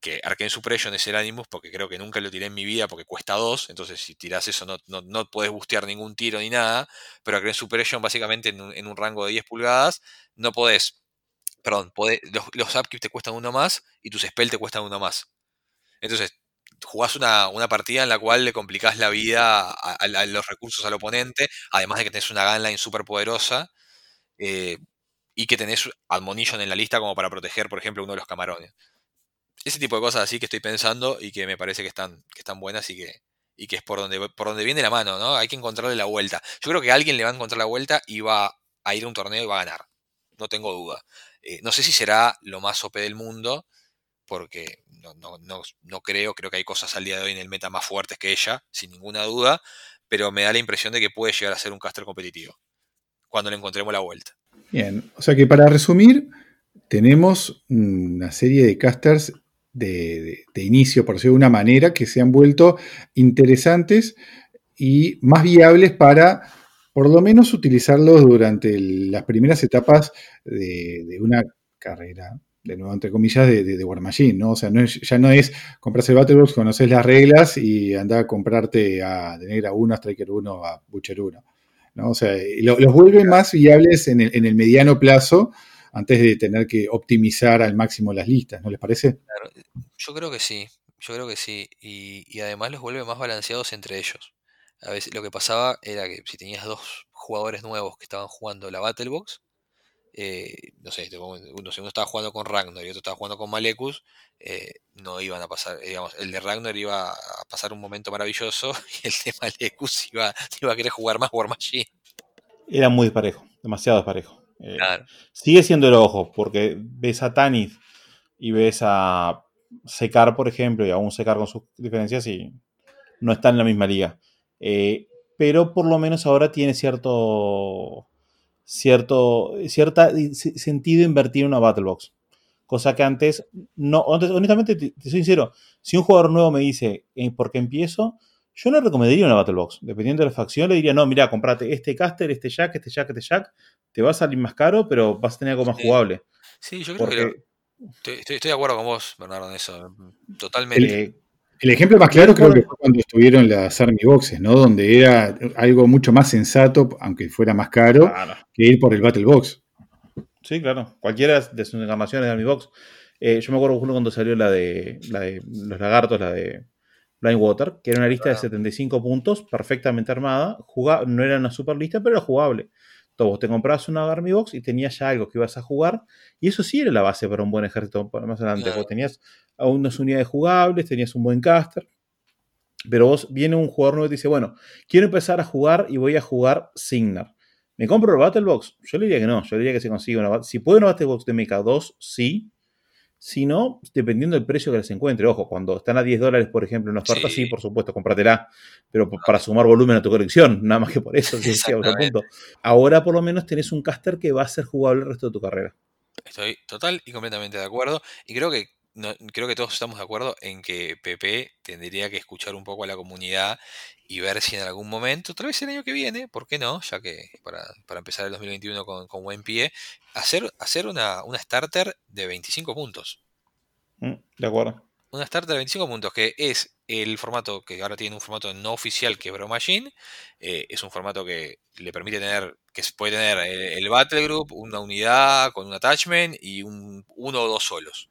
Que Arcane Suppression es el Animus, porque creo que nunca lo tiré en mi vida porque cuesta 2, entonces si tirás eso no, no, no podés bustear ningún tiro ni nada, pero Arcane Suppression básicamente en un, en un rango de 10 pulgadas no podés, perdón, podés, los, los upkeep te cuestan uno más y tus spells te cuestan uno más. Entonces jugás una, una partida en la cual le complicás la vida a los recursos al oponente, además de que tenés una gunline súper poderosa. eh, y que tenés Admonition en la lista como para proteger, por ejemplo, uno de los camarones. Ese tipo de cosas así que estoy pensando y que me parece que están, que están buenas y que, y que es por donde, por donde viene la mano, ¿no? Hay que encontrarle la vuelta. Yo creo que alguien le va a encontrar la vuelta y va a ir a un torneo y va a ganar. No tengo duda. Eh, no sé si será lo más OP del mundo, porque no, no, no, no creo, creo que hay cosas al día de hoy en el meta más fuertes que ella, sin ninguna duda, pero me da la impresión de que puede llegar a ser un caster competitivo, cuando le encontremos la vuelta. Bien, o sea que para resumir, tenemos una serie de casters de, inicio, por decirlo de una manera, que se han vuelto interesantes y más viables para, por lo menos, utilizarlos durante las primeras etapas de, una carrera, de nuevo, entre comillas, de, de, War Machine, ¿no? O sea, no es- ya no es comprarse el Battlebox, conoces las reglas y andar a comprarte a de Negra 1, a Striker 1, a Butcher 1. ¿No? O sea, lo- los vuelve más viables en el, en el mediano plazo antes de tener que optimizar al máximo las listas, ¿no les parece? Yo creo que sí, yo creo que sí. Y, y además los vuelve más balanceados entre ellos. A veces lo que pasaba era que si tenías dos jugadores nuevos que estaban jugando la Battlebox, eh, no sé, te pongo- uno, si uno estaba jugando con Ragnar y otro estaba jugando con Malekus, eh, no iban a pasar, digamos, el de Ragnar iba a pasar un momento maravilloso y el de Malekus iba, iba a querer jugar más War Machine. Era muy disparejo, demasiado disparejo. Eh, Claro. Sigue siendo el ojo, porque ves a Tanith y ves a Secar, por ejemplo, y aún Secar con sus diferencias y no está en la misma liga. Pero por lo menos ahora tiene cierto, cierto cierta sentido invertir en una Battle Box. Cosa que antes, no, honestamente, te, te soy sincero, si un jugador nuevo me dice, eh, ¿por qué empiezo? Yo no recomendaría una Battle Box. Dependiendo de la facción, le diría, no, mira, comprate este caster, este jack, este jack, este jack. Te va a salir más caro, pero vas a tener algo más jugable. Sí, yo creo que estoy, estoy- estoy de acuerdo con vos, Bernardo, en eso. Totalmente. eh, El ejemplo más claro creo que fue cuando estuvieron las Army Boxes, ¿no? Donde era algo mucho más sensato, aunque fuera más caro, claro. que ir por el Battle Box. Sí, claro. Cualquiera de sus encarnaciones de Army Box. Eh, yo me acuerdo ejemplo, cuando salió la de, la de los lagartos, la de Blind Water, que era una lista de 75 puntos, perfectamente armada. Juga- no era una super lista, pero era jugable. Entonces, vos te comprabas una Army Box y tenías ya algo que ibas a jugar. Y eso sí era la base para un buen ejército más adelante. Claro. Vos tenías a unas unidades jugables, tenías un buen caster. Pero vos viene un jugador nuevo y te dice, bueno, quiero empezar a jugar y voy a jugar Signar. ¿Me compro el Battle Box? Yo le diría que no. Yo le diría que se consiga una. bat- Si puede una Battle Box de Mecha 2, sí. Si no, dependiendo del precio que les encuentre. Ojo, cuando están a 10 dólares, por ejemplo, en oferta, sí, Sí. por supuesto, cómpratela. Pero para sumar volumen a tu colección, nada más que por eso. otro punto. Ahora, por lo menos, tenés un caster que va a ser jugable el resto de tu carrera. Estoy total y completamente de acuerdo. Y creo que no, creo que todos estamos de acuerdo en que PP tendría que escuchar un poco a la comunidad y ver si en algún momento, tal vez el año que viene, ¿por qué no? Ya que para, para empezar el 2021 con, con buen pie, hacer, hacer una, una starter de 25 puntos. Mm, De acuerdo. Una starter de 25 puntos, que es el formato que ahora tiene un formato no oficial que es Bro Machine. eh, es un formato que le permite tener, que se puede tener el, el Battle Group, una unidad con un attachment y un, uno o dos solos.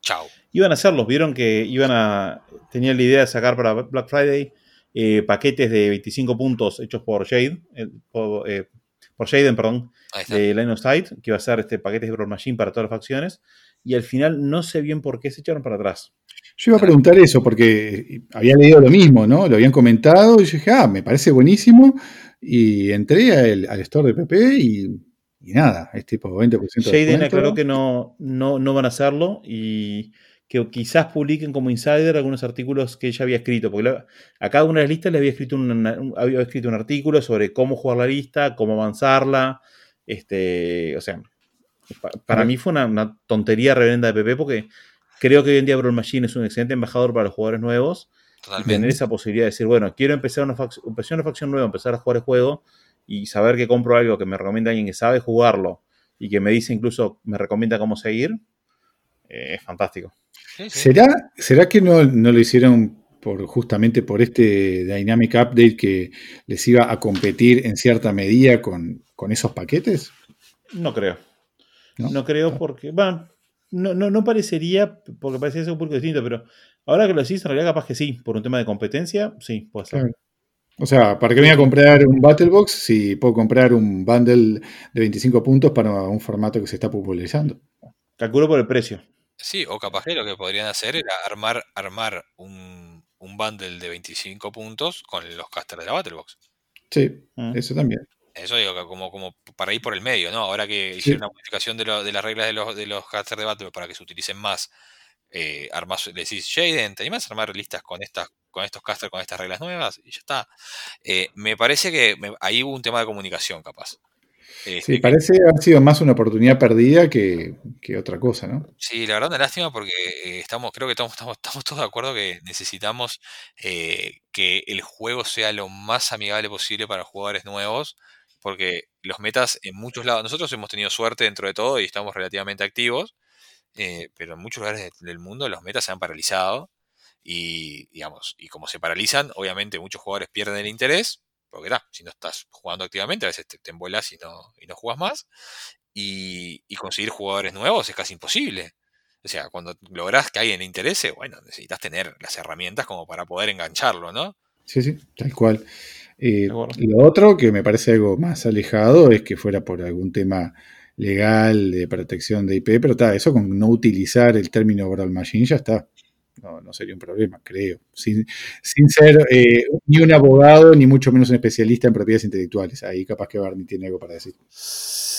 Chao. Iban a hacerlos, vieron que iban a. Tenían la idea de sacar para Black Friday eh, paquetes de 25 puntos hechos por Jade. eh, por, eh, por Jaden, perdón, de Line of Sight, que iba a ser este paquetes de Brawl Machine para todas las facciones. Y al final no sé bien por qué se echaron para atrás. Yo iba a preguntar eso porque había leído lo mismo, ¿no? Lo habían comentado y yo dije, ah, me parece buenísimo. Y entré al, al store de PP y, y nada, es tipo 20% de Jaden aclaró que no, no, no van a hacerlo y que quizás publiquen como insider algunos artículos que ella había escrito. Porque la- a cada una de las listas le había escrito un, un- había escrito un artículo sobre cómo jugar la lista, cómo avanzarla. Este, o sea, pa- para mí fue una, una tontería reverenda de PP porque creo que hoy en día Brawl Machine es un excelente embajador para los jugadores nuevos. Y tener esa posibilidad de decir, bueno, quiero empezar una, fac- empezar una facción nueva, empezar a jugar el juego y saber que compro algo que me recomienda alguien que sabe jugarlo y que me dice incluso, me recomienda cómo seguir, eh, es fantástico. Sí, sí. ¿Será, ¿Será que no, no lo hicieron por, justamente por este Dynamic Update que les iba a competir en cierta medida con, con esos paquetes? No creo. ¿No? No, creo porque, bueno, no, no, no parecería, porque parecería ser un público distinto, pero ahora que lo decís, en realidad capaz que sí, por un tema de competencia, sí, puede ser. Claro. O sea, ¿para qué me voy a comprar un Battle Box si puedo comprar un bundle de 25 puntos para un formato que se está popularizando? Calculo por el precio. Sí, o capaz que lo que podrían hacer era armar, armar un, un bundle de 25 puntos con los casters de la Battlebox. Sí, Mm. eso también. Eso digo, como, como para ir por el medio, ¿no? Ahora que Sí. hicieron una modificación de, lo- de las reglas de los, de los casters de Battlebox para que se utilicen más, eh, armás, le decís, Jaden, ¿te animás a armar listas con estas con estos casters, con estas reglas nuevas? Y ya está. Eh, me parece que me- ahí hubo un tema de comunicación, capaz. Este, Sí, parece haber sido más una oportunidad perdida que, que otra cosa, ¿no? Sí, la verdad una lástima porque eh, estamos, creo que estamos, estamos, estamos todos de acuerdo que necesitamos eh, que el juego sea lo más amigable posible para jugadores nuevos, porque los metas en muchos lados, nosotros hemos tenido suerte dentro de todo y estamos relativamente activos, eh, pero en muchos lugares de- del mundo los metas se han paralizado y, digamos, y como se paralizan, obviamente muchos jugadores pierden el interés, porque ta, si no estás jugando activamente, a veces te, te embolas y no, y no jugas más y, y conseguir jugadores nuevos es casi imposible. O sea, cuando lográs que alguien le interese, bueno, necesitas tener las herramientas como para poder engancharlo, ¿no? Sí, sí, tal cual. Eh, lo otro que me parece algo más alejado es que fuera por algún tema legal de protección de IP, pero está, eso con no utilizar el término Brawl Machine ya está. No, no sería un problema, creo. Sin, sin ser eh, ni un abogado, ni mucho menos un especialista en propiedades intelectuales. Ahí capaz que Barney tiene algo para decir.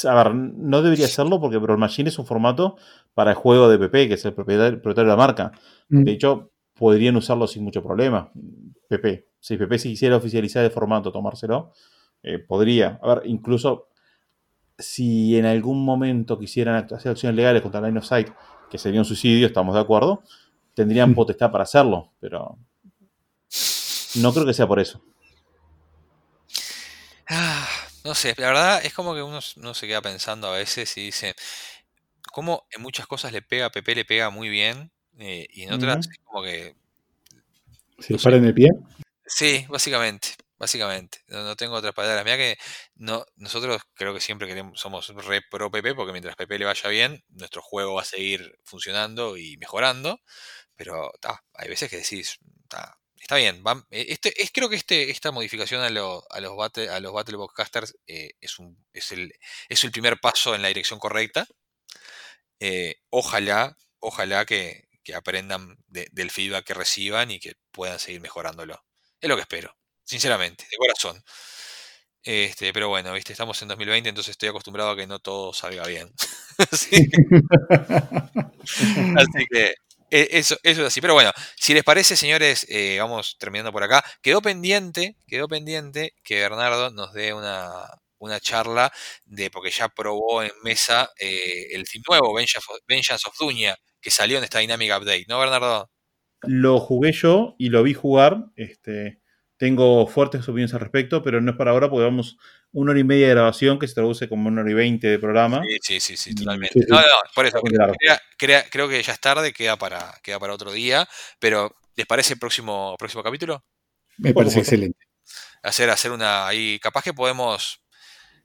A ver, no debería serlo porque Brawl Machine es un formato para el juego de PP, que es el propietario, propietario de la marca. Mm. De hecho, podrían usarlo sin mucho problema. PP. Si PP si quisiera oficializar el formato, tomárselo, eh, podría. A ver, incluso si en algún momento quisieran hacer acciones legales contra Line of Sight, que sería un suicidio, estamos de acuerdo, tendrían potestad para hacerlo, pero no creo que sea por eso. Ah, no sé, la verdad es como que uno, uno se queda pensando a veces y dice, ¿cómo en muchas cosas le pega, a PP le pega muy bien eh, y en otras es como que ¿Se No para en el pie? Sí, básicamente, básicamente. No, tengo otras palabras. Mira que no, nosotros creo que siempre queremos, somos re pro PP porque mientras PP le vaya bien, nuestro juego va a seguir funcionando y mejorando. Pero hay veces que decís, está bien. va- eh, este, es, creo que este, esta modificación a, lo- a los battle, a los Battlebox Casters eh, es, es, el, es el primer paso en la dirección correcta. Eh, ojalá, ojalá que, que aprendan de- del feedback que reciban y que puedan seguir mejorándolo. Es lo que espero, sinceramente, de corazón. Este, pero bueno, viste, estamos en 2020, entonces estoy acostumbrado a que no todo salga bien. así, así que eso, eso es así. Pero bueno, si les parece, señores, eh, vamos terminando por acá. Quedó pendiente, quedó pendiente que Bernardo nos dé una, una charla de, porque ya probó en mesa eh, el team nuevo, Vengeance of, Duña, que que salió en esta Dynamic Update, ¿no, Bernardo? Lo jugué yo y lo vi jugar. Este, tengo fuertes opiniones al respecto, pero no es para ahora porque vamos una hora y media de grabación que se traduce como una hora y veinte de programa. Sí, sí, sí, sí, totalmente. sí, sí. No, no, por eso. Crea- crea- creo que ya es tarde, queda para, queda para otro día. Pero, ¿les parece el próximo, próximo capítulo? Me parece excelente. Hacer, hacer una. Ahí, capaz que podemos.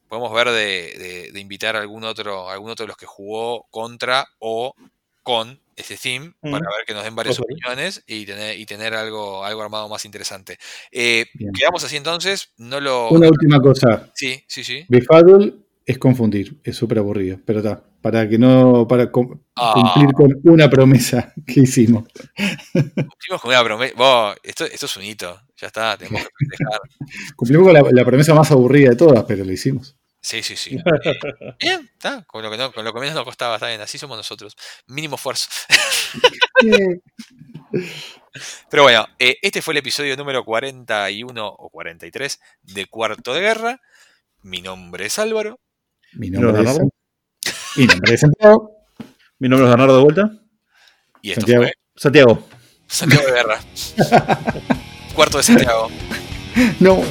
Podemos ver de, de- de invitar a algún otro, algún otro de los que jugó contra o con este theme Mm. para ver que nos den varias opiniones y tener, y tener algo, algo armado más interesante. Eh, quedamos así entonces. No lo. Una última cosa. Sí, sí, sí. Befuddle es confundir, es súper aburrido, pero está. Para que no, para Ah. cumplir con una promesa que hicimos. Cumplimos con una promesa. Esto, esto es un hito. Ya está, tenemos que. Cumplimos con la, la promesa más aburrida de todas, pero lo hicimos. Sí, sí, sí. Bien, está. Con lo, que no- con lo que menos nos costaba, está bien. Así somos nosotros. Mínimo esfuerzo. Pero bueno, eh, este fue el episodio número 41 o 43 de Cuarto de Guerra. Mi nombre es Álvaro. Mi ¿Mi nombre es es, Bernardo? mi nombre es Santiago. Mi nombre es Bernardo de vuelta. Y esto Santiago. fue Santiago. Santiago de Guerra. Cuarto de Santiago. No.